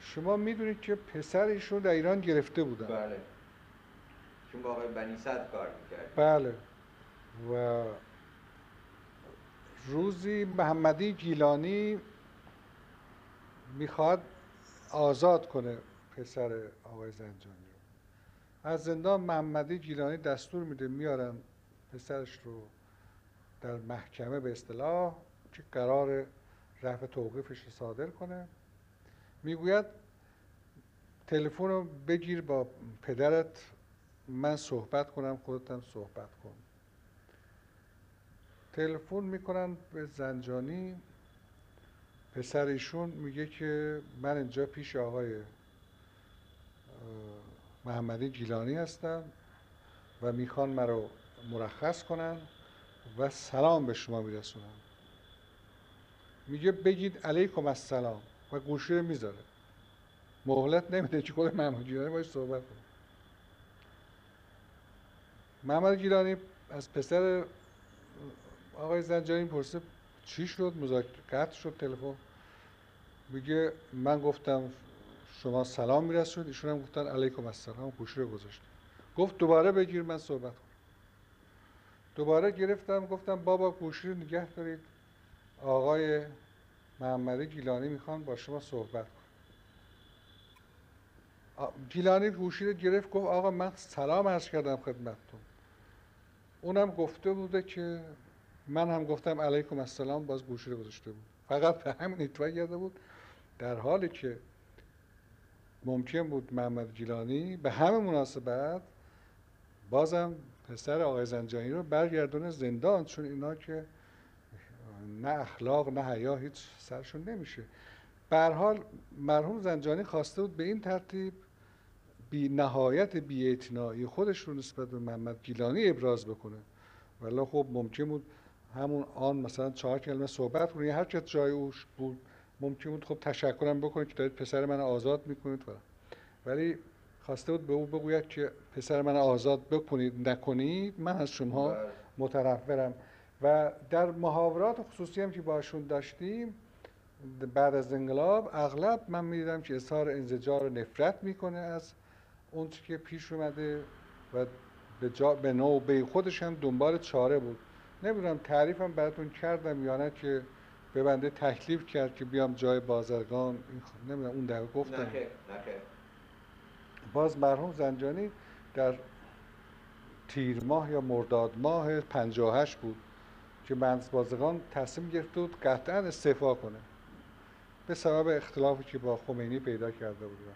شما می‌دونید که پسر ایشون در ایران گرفته بودن. بله. چون با آقای بنی صد کار می‌کرد بله. و روزی محمدی گیلانی می‌خواد آزاد کنه پسر آقای زنجانی رو. از زندان محمدی گیلانی دستور میده میارن پسرش رو در محکمه به اصطلاح که قرار رفع توقیفش رو صادر کنه. می‌گوید تلفن رو بگیر با پدرت من صحبت کنم خودت هم صحبت کن. تلفن می‌کنن به زنجانی. پسر ایشون میگه که من اینجا پیش آقای محمدی گیلانی هستم و می‌خوان مرا مرخص کنن. و سلام به شما میرسونم. میگه بگید علیکم السلام و گوشی رو می‌ذاره. مهلت نمیده که خود محمد گیلانی باید صحبت کنه. محمد گیلانی از پسر آقای زنجانی پرسه چی شد؟ مذاکره شد تلفن. میگه من گفتم شما سلام میرسونید. ایشون هم گفتن علیکم السلام گوشی رو گذاشت گفت دوباره بگیر من صحبت کنم. دوباره گرفتم گفتم بابا گوشی رو نگه دارید. آقای محمدی گیلانی می‌خوان با شما صحبت کنم گیلانی گوشی رو گرفت گفت آقا من سلام عرض کردم خدمتتون. اونم گفته بوده که من هم گفتم علیکم السلام باز گوشی رو گذاشته بود. فقط به همین اتفاق کرده بود. در حالی که ممکن بود محمد گیلانی به همه مناسبت بازم پسر آقای زنجانی رو برگردونه زندان چون اینا که نه اخلاق نه حیا هیچ سرشون نمیشه. به حال مرحوم زنجانی خواسته بود به این ترتیب بی نهایت بی خودش رو نسبت به محمد گیلانی ابراز بکنه. ولی خب ممکن بود همون آن مثلا چهار کلمه صحبت کنه هر چه جای اوش بود ممکن بود خب تشکرم بکنید که دارید پسر من آزاد می‌کنید ولی خواسته بود به او بگوید که پسر من آزاد بکنید نکنید من از شما بله. متنفرم. و در محاورات خصوصی هم که باشون داشتیم بعد از انقلاب اغلب من می‌دیدم که اظهار انزجار و نفرت می‌کنه از اون که پیش اومده و به, جا به نوع به خودش هم دنبال چاره بود. نمی‌دونم تعریفم براتون کردم یا نه که به بنده تکلیف کرد که بیام جای بازرگان. نمی‌دونم اون دقیقه گفتم. نه. باز مرحوم زنجانی در تیر ماه یا مرداد ماه 58 بود که بازرگان تصمیم گرفت بود قطعا استعفا کنه به سبب اختلافی که با خمینی پیدا کرده بودن.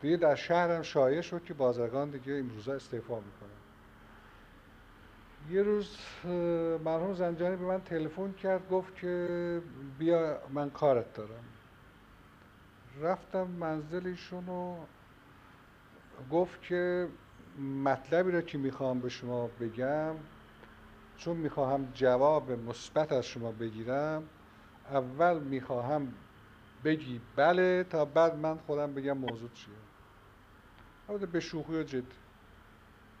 دیگه در شهر هم شایع شد که بازرگان دیگه این روزا استعفا می‌کنه یه روز مرحوم زنجانی به من تلفن کرد گفت که بیا من کارت دارم. رفتم منزل ایشون گفت که مطلبی را که می‌خوام به شما بگم چون می‌خواهم جواب مثبت از شما بگیرم اول می‌خواهم بگی بله تا بعد من خودم بگم موضوع چیه. البته به شوخی و جدی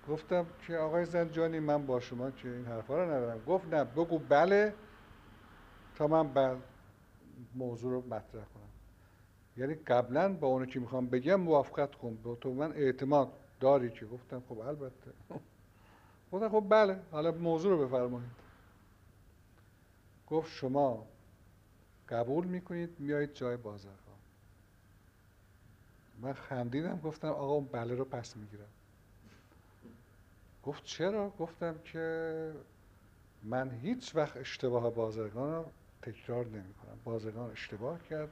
گفتم که آقای زنجانی من با شما که این حرفا رو ندارم. گفت نه بگو بله تا من بعد موضوع رو مطرح کنم. یعنی قبلا با اونو که می‌خوام بگم موافقت کن. به تو من اعتماد داری که. گفتم خب البته. گفتم خب بله حالا موضوع رو بفرمایید. گفت شما قبول می‌کنید میایید جای بازرگان. من خندیدم گفتم آقا اون بله رو پس می‌گیرم. گفت چرا؟ گفتم که من هیچ وقت اشتباه بازرگان رو تکرار نمی کنم بازرگان اشتباه کرد.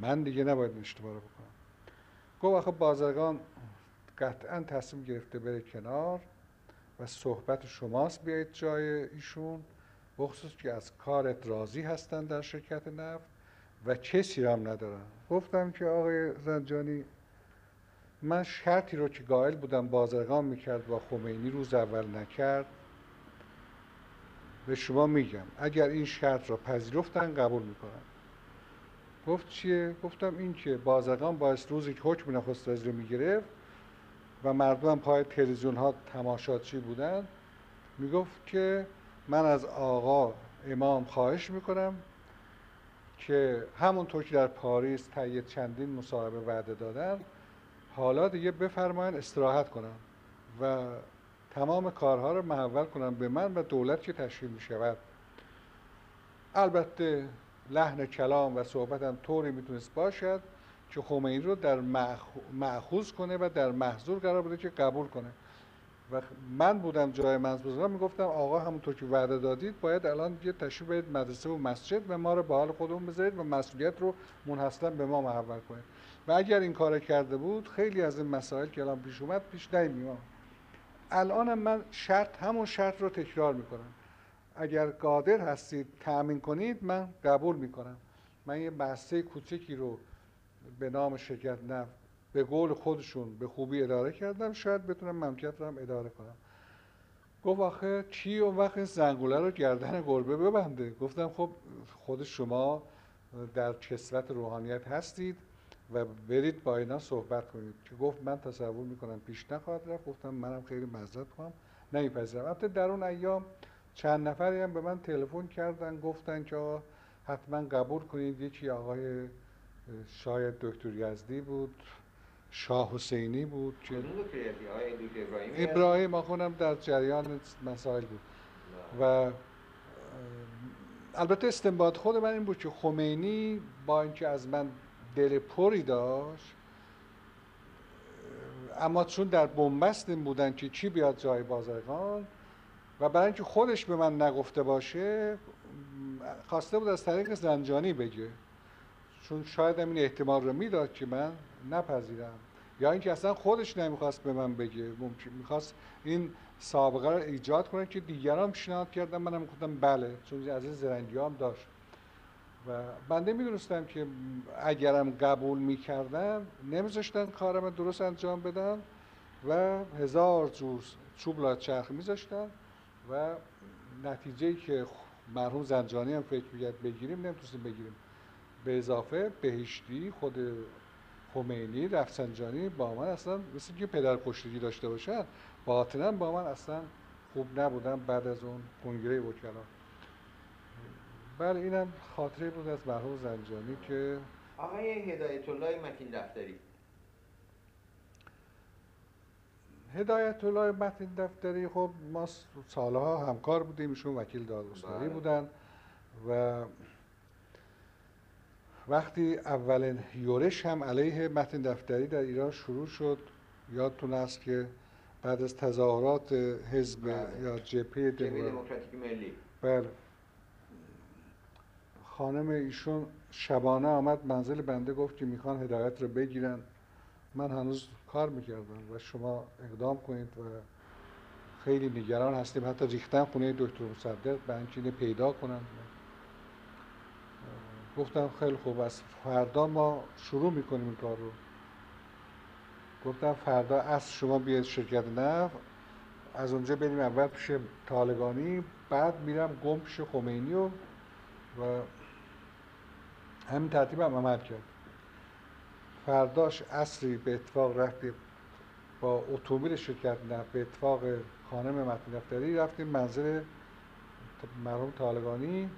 من دیگه نباید اشتباه رو بکنم. گفت آخه بازرگان قطعا تصمیم گرفته بره کنار و صحبت شماست بیایید جای ایشون بخصوص که از کارت راضی هستن در شرکت نفت و کسی هم ندارن. گفتم که آقای زنجانی من شرطی رو که قائل بودم بازرگان می‌کرد با خمینی روز اول نکرد به شما میگم اگر این شرط را پذیرفتن قبول می‌کنم. گفت چیه؟ گفتم این که بازرگان باعث روزی که حکم نخست وزیر می‌گرفت و مردم پای تلویزیون ها تماشاچی بودن می‌گفت که من از آقا امام خواهش می‌کنم که همونطور که در پاریس تایید چندین مصاحبه وعده دادن حالا دیگه بفرماین استراحت کنم و تمام کارها رو محول کنم به من و دولت که تشکیل می شود البته لحن کلام و صحبتم طوری می‌تونست باشد که خمینی رو در معخوض کنه و در محضور قرار بده که قبول کنه. و من بودم جای می می‌گفتم آقا همونطور که وعده دادید باید الان یه تشریف برید مدرسه و مسجد و ما رو به حال خودمون بذارید و مسئولیت رو منحصرا به ما محول کنید. و اگر این کار کرده بود خیلی از این مسائل که الان پیش اومد پیش نمیاد الان من شرط همون شرط رو تکرار می‌کنم. اگر قادر هستید تأمین کنید من قبول می‌کنم. من یه بسته کوچکی رو به نام شرکت نفت به قول خودشون به خوبی اداره کردم. شاید بتونم مملکت رو هم اداره کنم. گفت آخه چی و وقت زنگوله رو گردن گربه ببنده. گفتم خب خود شما در کسوت روحانیت هستید و برید با اینا صحبت کنید. که گفت من تصور می‌کنم پیش نخواهد رفت. گفتم منم خیلی مزد کنم نمیپذیرم. البته در اون ایام چند نفری هم به من تلفن کردن گفتن که حتما قبول کنید یکی آقای شاید دکتر یزدی بود شاه حسینی بود که؟ ابراهیم آخونم در جریان مسائل بود و البته استنباط خود من این بود که خمینی با اینکه از من دل پری داشت اما چون در بنبست بودن که کی بیاد جای بازرگان و برای اینکه خودش به من نگفته باشه خواسته بود از طریق زنجانی بگه. چون شاید این احتمال رو می‌داد که من نپذیرم. یا اینکه اصلا خودش نمی‌خواست به من بگه. ممکن می‌خواست این سابقه رو ایجاد کنه که دیگران پیشنهاد کردن. منم گفتم بله چون از این زرنگی هم داشت. و من نمی‌دونستم که اگرم قبول می‌کردم نمیذاشتن کارم درست انجام بدم و هزار جور چوب لا چرخ میذاشتن. و نتیجه که مرحوم زنجانی هم فکر می‌کرد بگیریم نمی‌تونستیم بگیریم. به اضافه بهشتی خود خمینی رفسنجانی با من اصلا مثل که پدر کشتگی داشته باشن باطنا با من اصلا خوب نبودن بعد از اون کنگره وکلا. بله اینم خاطره بود از مرحوم زنجانی که آقای هدایت الله متین دفتری. هدایت الله متین دفتری خب ما سالها همکار بودیم ایشون وکیل دادگستری بله. بودن و وقتی اولین یورش هم علیه متین دفتری در ایران شروع شد یادتون است که بعد از تظاهرات حزب بله. یا جبهه دموکرات دموکراتیک ملی بله خانم ایشون شبانه آمد منزل بنده گفت که می‌خوان هدایت رو بگیرن من هنوز کار می‌کردم و شما اقدام کنید و خیلی نگران هستیم. حتی ریختن خونه دکتر مصدق اینو پیدا کنن. گفتم خیلی خوب از فردا ما شروع می‌کنیم این کار رو. گفتم فردا از شما بیاید شرکت نفت از اونجا بریم اول پیش طالقانی بعد میرم گم پیش خمینی و و همین ترتیب هم عمل کرد. فرداش اصری به اتفاق رفتیم با اتومبیل شرکت نفت به اتفاق خانم متین دفتری رفتیم منزل مرحوم طالقانی.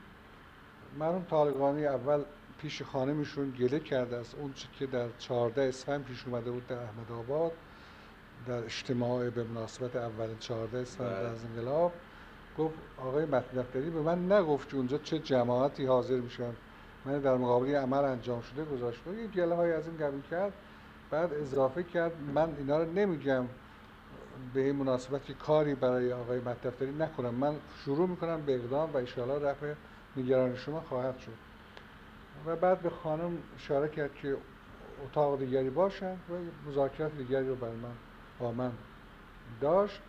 مرحوم طالقانی اول پیش خانمشون گله کرده از اون چی که در 14 اسفند پیش اومده بود در احمد آباد در اجتماع به مناسبت اولین 14 اسفند بله. از انقلاب. گفت آقای متین دفتری به من نگفت که اونجا چه جماعتی حاضر میشن. من در مقابل عمل انجام شده گذاشته یه گله های از این قبیل کرد. بعد اضافه کرد. من اینا رو نمیگم به این مناسبت که کاری برای آقای متین دفتری نکنم. من شروع می‌کنم به اقدام و انشاءالله رفع نگران شما خواهد شد. و بعد به خانم اشاره کرد که اتاق دیگری باشن و مذاکرات دیگری رو برای من با من داشت.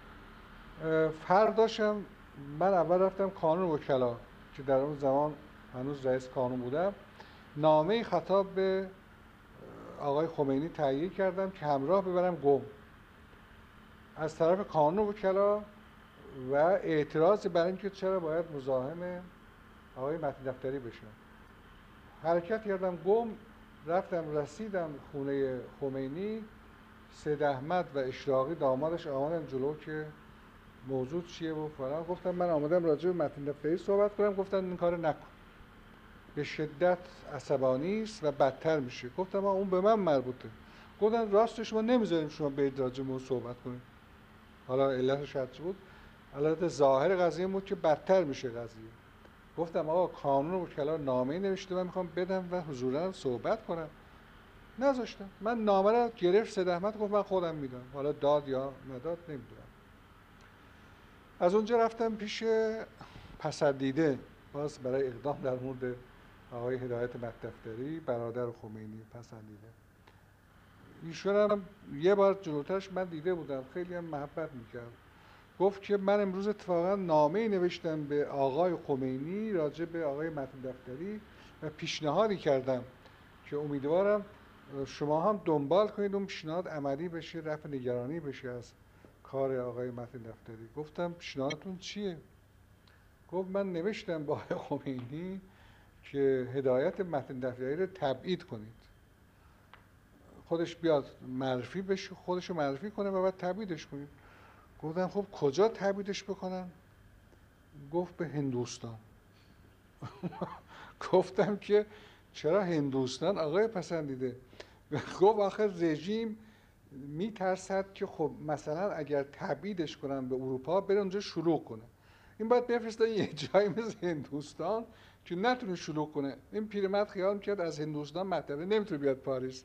فرداشم من اول رفتم کانون وکلا که در اون زمان هنوز رئیس کانون بودم نامه خطاب به آقای خمینی تهیه کردم که همراه ببرم گم از طرف کانون وکلا و اعتراض بر اینکه چرا باید مزاحم آقای متین دفتری بشم. حرکت کردم گم رفتم رسیدم خونه خمینی. سید احمد و اشراقی دامادش آمدن جلو که موضوع چیه و فلان. گفتم من آمدم راجع به متین دفتری صحبت کنم. گفتن این کار نکن. به شدت عصبانی است و بدتر میشه. گفتم اون به من مربوطه. گفتن راستش ما نمی‌ذاریم شما به اون صحبت کنید حالا علتش هرچی بود؟ البته ظاهر قضیه بود که بدتر میشه قضیه. گفتم آقا کانون وکلا نامه نوشته من می‌خوام بدم و حضورا صحبت کنم. نذاشتم. من نامه رو گرفت سید احمد گفت من خودم میدم حالا داد یا نداد نمی‌دونم. از اونجا رفتم پیش پسندیده. باز برای اقدام در مورد آقای هدایت مکدفتری برادر خمینی پسندیده. ایشون هم یه بار جلوترش من دیده بودم خیلی هم محبت می‌کرد. گفت که من امروز اتفاقا نامه نوشتم به آقای خمینی راجع به آقای متین دفتری و پیشنهادی کردم که امیدوارم شما هم دنبال کنید اون پیشنهاد عملی بشه رفع نگرانی بشه از کار آقای متین دفتری. گفتم پیشنهادتون چیه؟ گفت من نوشتم با آقای خمینی که هدایت متین دفتری رو تبعید کنید. خودش بیاد معرفی بشه خودش رو معرفی کنه و بعد تبعیدش کنید. گفتم خب کجا تبعیدش بکنن؟ گفت به هندوستان. گفتم که چرا هندوستان؟ آقای پسندیده. گفت آخر رژیم میترسد که خب مثلا اگر تبعیدش کنن به اروپا بره اونجا شروع کنه. این باید بفرستن یه جایی مثل هندوستان که نتونه شروع کنه؟ این پیرمرد خیال می‌کرد از هندوستان مطلبه نمی‌تونه بیاد پاریس.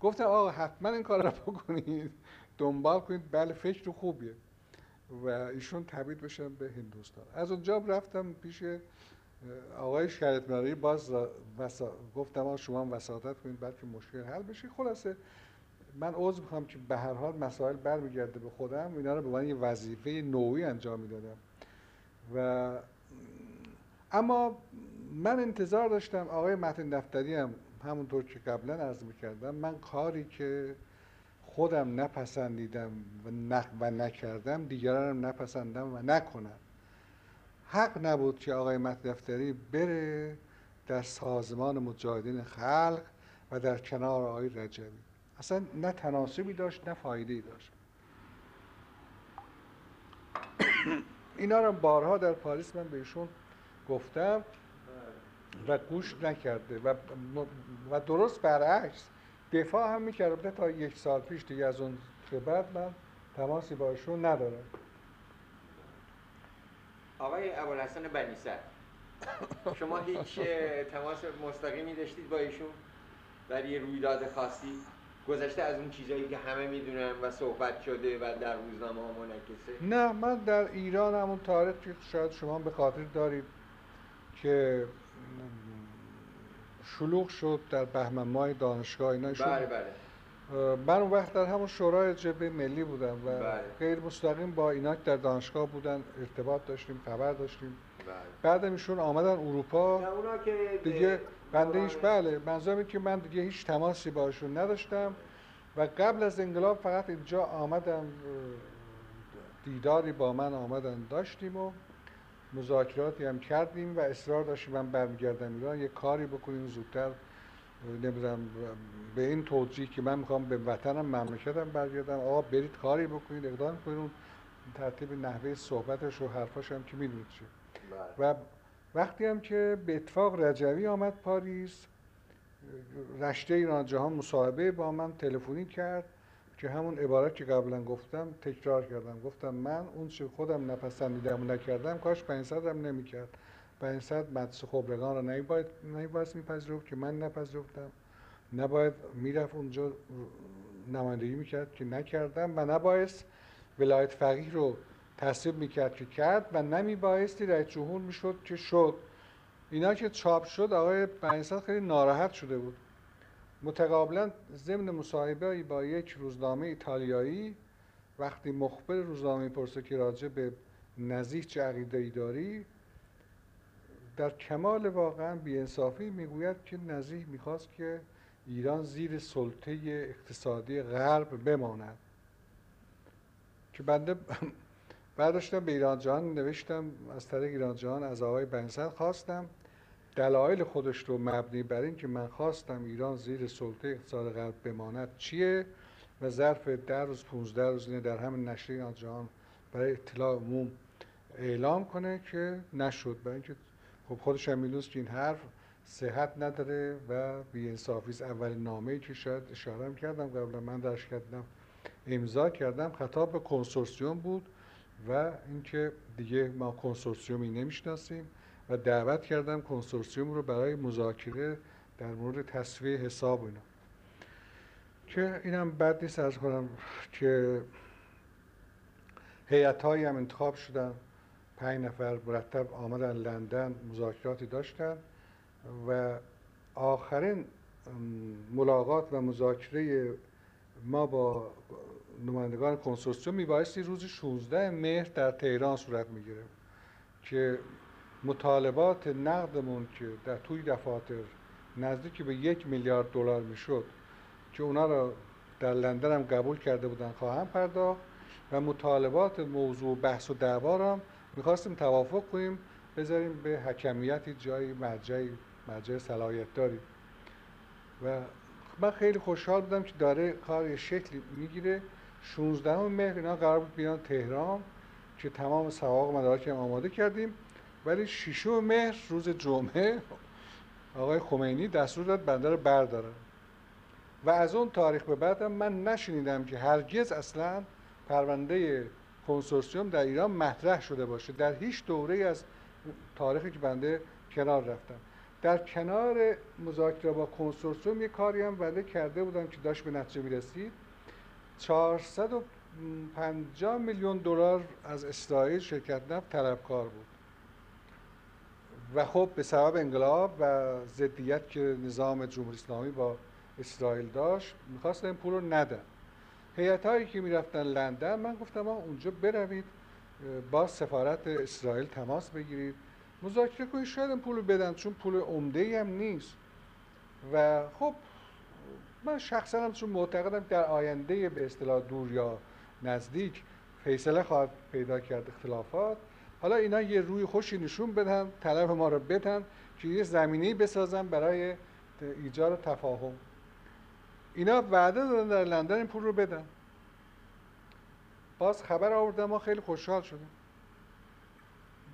گفتم آقا حتما این کار رو بکنید. دنبال کنید. بله فکر خوبیه. و ایشون تبعید بشن به هندوستان. از اونجا رفتم پیش آقای شریعت باز وسا... گفتم شما وساطت کنید بلکه مشکل حل بشه. خلاصه من عضو می‌خوام که به هر حال مسائل برمیگرده به خودم. اینا رو به من یه وظیفه نوعی انجام می‌دادم. و اما من انتظار داشتم آقای متن دفتری هم همونطور که قبلا عرض می‌کردم من کاری که خودم نپسندیدم و, و نکردم دیگرانم نپسندم و نکنم. حق نبود که آقای متن دفتری بره در سازمان مجاهدین خلق و در کنار آقای رجبی. اصلا نه تناسبی داشت نه فایده داشت. اینا رو بارها در پاریس من بهشون گفتم و گوش نکرده و, و درست برعکس دفاع هم می‌کرده تا یک سال پیش دیگه از اون که بعد من تماسی با ایشون ندارم. آقای ابوالحسن بنیسر شما هیچ تماس مستقیمی داشتید با ایشون؟ در یه رویداد خاصی؟ گذشته از اون چیزایی که همه می‌دونن و صحبت شده و در روزنامه ها منعکسه؟ نه من در ایران همون تاریخ که شاید شما به خاطر دارید که شلوغ شد در بهمن ماه دانشگاه اینا بله بله من اون وقت در همون شورای جبهه ملی بودم و بله. غیر مستقیم با اینا در دانشگاه بودن ارتباط داشتیم خبر داشتیم بله. بعد ایشون آمدن اروپا نه اونا که دیگه بنده هیچ بله منظورم که من دیگه هیچ تماسی باشون نداشتم و قبل از انقلاب فقط اینجا آمدم اه، دیداری با من آمدن داشتیم و مذاکراتی هم کردیم و اصرار داشتیم من برمیگردم ایران. یه کاری بکنیم زودتر. نمی‌دونم به این توجیه که من می‌خوام به وطنم مملکتم برگردم. آقا برید کاری بکنید اقدام کنید. اون ترتیب نحوه صحبتش و حرفاش هم که می‌دونید چیه بله. و وقتی هم که به اتفاق رجوی آمد پاریس رشته ایران جهان مصاحبه با من تلفنی کرد. که همون عبارت که قبلا گفتم تکرار کردم. گفتم من اون چه خودم نپسندیدم و نکردم کاش 500 هم نمی‌کرد. 500 مدرسه خبرگان را نباید نباید میپذیرفت که من نپذیرفتم. نباید می‌رفت اونجا نمایندگی می‌کرد که نکردم و نبایست ولایت فقیه رو تصویب می‌کرد که کرد و نمیبایستی رئیس جمهور می‌شد که شد. اینا که چاپ شد آقای بنیصد خیلی ناراحت شده بود. متقابلا ضمن مصاحبه با یک روزنامه ایتالیایی وقتی مخبر روزنامه پرسه که راجع به نزیح چه عقیده ای داری در کمال واقعا بیانصافی می‌گوید که نزیح می‌خواست که ایران زیر سلطه اقتصادی غرب بماند. که بنده برداشتم به ایران جهان نوشتم از طریق ایران جهان از آقای بنسل خواستم دلایل خودش رو مبنی بر این که من خواستم ایران زیر سلطه اقتصاد غرب بماند چیه؟ و ظرف ده روز 15 روز در همین نشر ایران جهان برای اطلاع عموم اعلام کنه که نشد. برای اینکه خب خودش هم می‌دونست که این حرف صحت نداره و بی‌انصافی است. اولین نامه‌ای که شاید اشاره کردم قبلا من درش کردم امضا کردم. خطاب به کنسورسیوم بود و اینکه دیگه ما کنسورسیومی نمی‌شناسیم. و دعوت کردم کنسورسیوم رو برای مذاکره در مورد تصویه حساب اینا. که اینم بد نیست از کنم که هیئت هم انتخاب شدن. پنج نفر مرتب آمدن لندن مذاکراتی داشتن و آخرین ملاقات و مذاکره ما با نمایندگان کنسورسیوم میبایستی روز 16 مهر در تهران صورت می‌گیره. که مطالبات نقدمون که در توی دفاتر نزدیک به یک میلیارد دلار می‌شد که اونا را در لندن هم قبول کرده بودن خواهم پرداخت و مطالبات موضوع بحث و دعوا را می‌خواستیم توافق کنیم بذاریم به حکمیتی جایی مرجعی مرجع صلاحیت داری و من خیلی خوشحال بودم که داره کار شکلی می‌گیره. 16 مهر اینا قرار بود بیان تهران که تمام سواق مدارک هم آماده کردیم. ولی ششم مهر روز جمعه آقای خمینی دستور داد بنده رو بردارن و از اون تاریخ به بعدم من نشنیدم که هرگز اصلا پرونده کنسورسیوم در ایران مطرح شده باشه. در هیچ دوره از تاریخی که بنده کنار رفتم. در کنار مذاکره با کنسورسیوم یه کاری هم بنده کرده بودم که داشت به نتیجه می‌رسید. 450 میلیون دلار از اسرائیل شرکت نفت طلبکار بود. و خب به سبب انقلاب و ضدیت که نظام جمهوری اسلامی با اسرائیل داشت می‌خواستن این پول رو ندن. هیئت هایی که می‌رفتن لندن من گفتم اونجا بروید با سفارت اسرائیل تماس بگیرید. مذاکره کنید شاید این پول رو بدن چون پول عمده هم نیست. و خب من شخصا هم چون معتقدم در آینده به اصطلاح دور یا نزدیک فیصله خواهد پیدا کرد اختلافات. حالا اینا یه روی خوشی نشون بدن طلب ما رو بدن که یه زمینی بسازن برای ایجاد تفاهم. اینا وعده دادن در لندن این پول رو بدن. باز خبر آوردن ما خیلی خوشحال شدیم.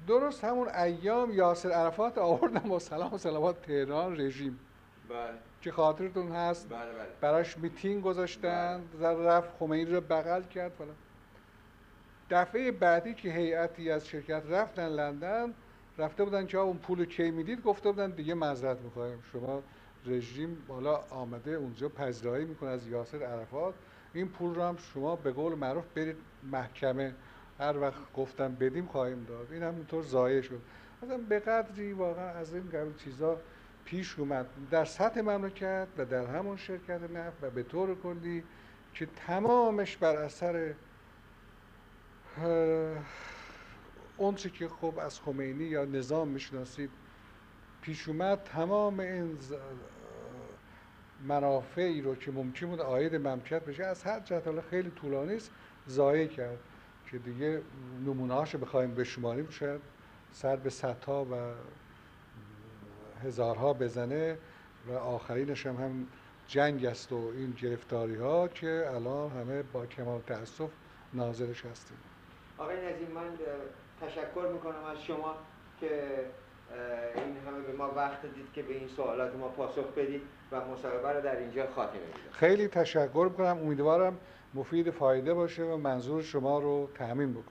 درست همون ایام یاسر عرفات آوردن با سلام و سلامات تهران رژیم. بله. که خاطرتون هست. بله بله. براش میتینگ گذاشتن. رفت خمینی رو بغل کرد فلان. دفعه بعدی که هیئتی از شرکت رفتن لندن رفته بودن که اون پول کی می‌دید؟ گفته بودن دیگه معذرت می‌خوایم شما رژیم حالا آمده اونجا پذیرایی می‌کنه از یاسر عرفات. این پول رو هم شما به قول معروف برید محکمه. هر وقت گفتم بدیم خواهیم داد. این هم اینطور ضایع شد. مثلا به قدری واقعا از این قبل چیزا پیش اومد. در سطح مملکت و در همون شرکت نفت و به طور کلی که تمامش بر اثر اون چی که خب از خمینی یا نظام می‌شناسید پیش اومد تمام این منافعی رو که ممکن بود آید مملکت بشه از هر جهت حالا خیلی طولانی است ضایع کرد که دیگه نمونه هاشو بخوایم بشماریم شاید سر به صدها و هزارها بزنه و آخرینش هم, هم جنگ است و این گرفتاری ها که الان همه با کمال تاسف ناظرش هستیم. آقای نظیم من تشکر می‌کنم از شما که این همه به ما وقت دید که به این سوالات ما پاسخ بدید و مصاحبه رو در اینجا خاتمه بدید خیلی تشکر می‌کنم. امیدوارم مفید فایده باشه و منظور شما رو تأمین ممنون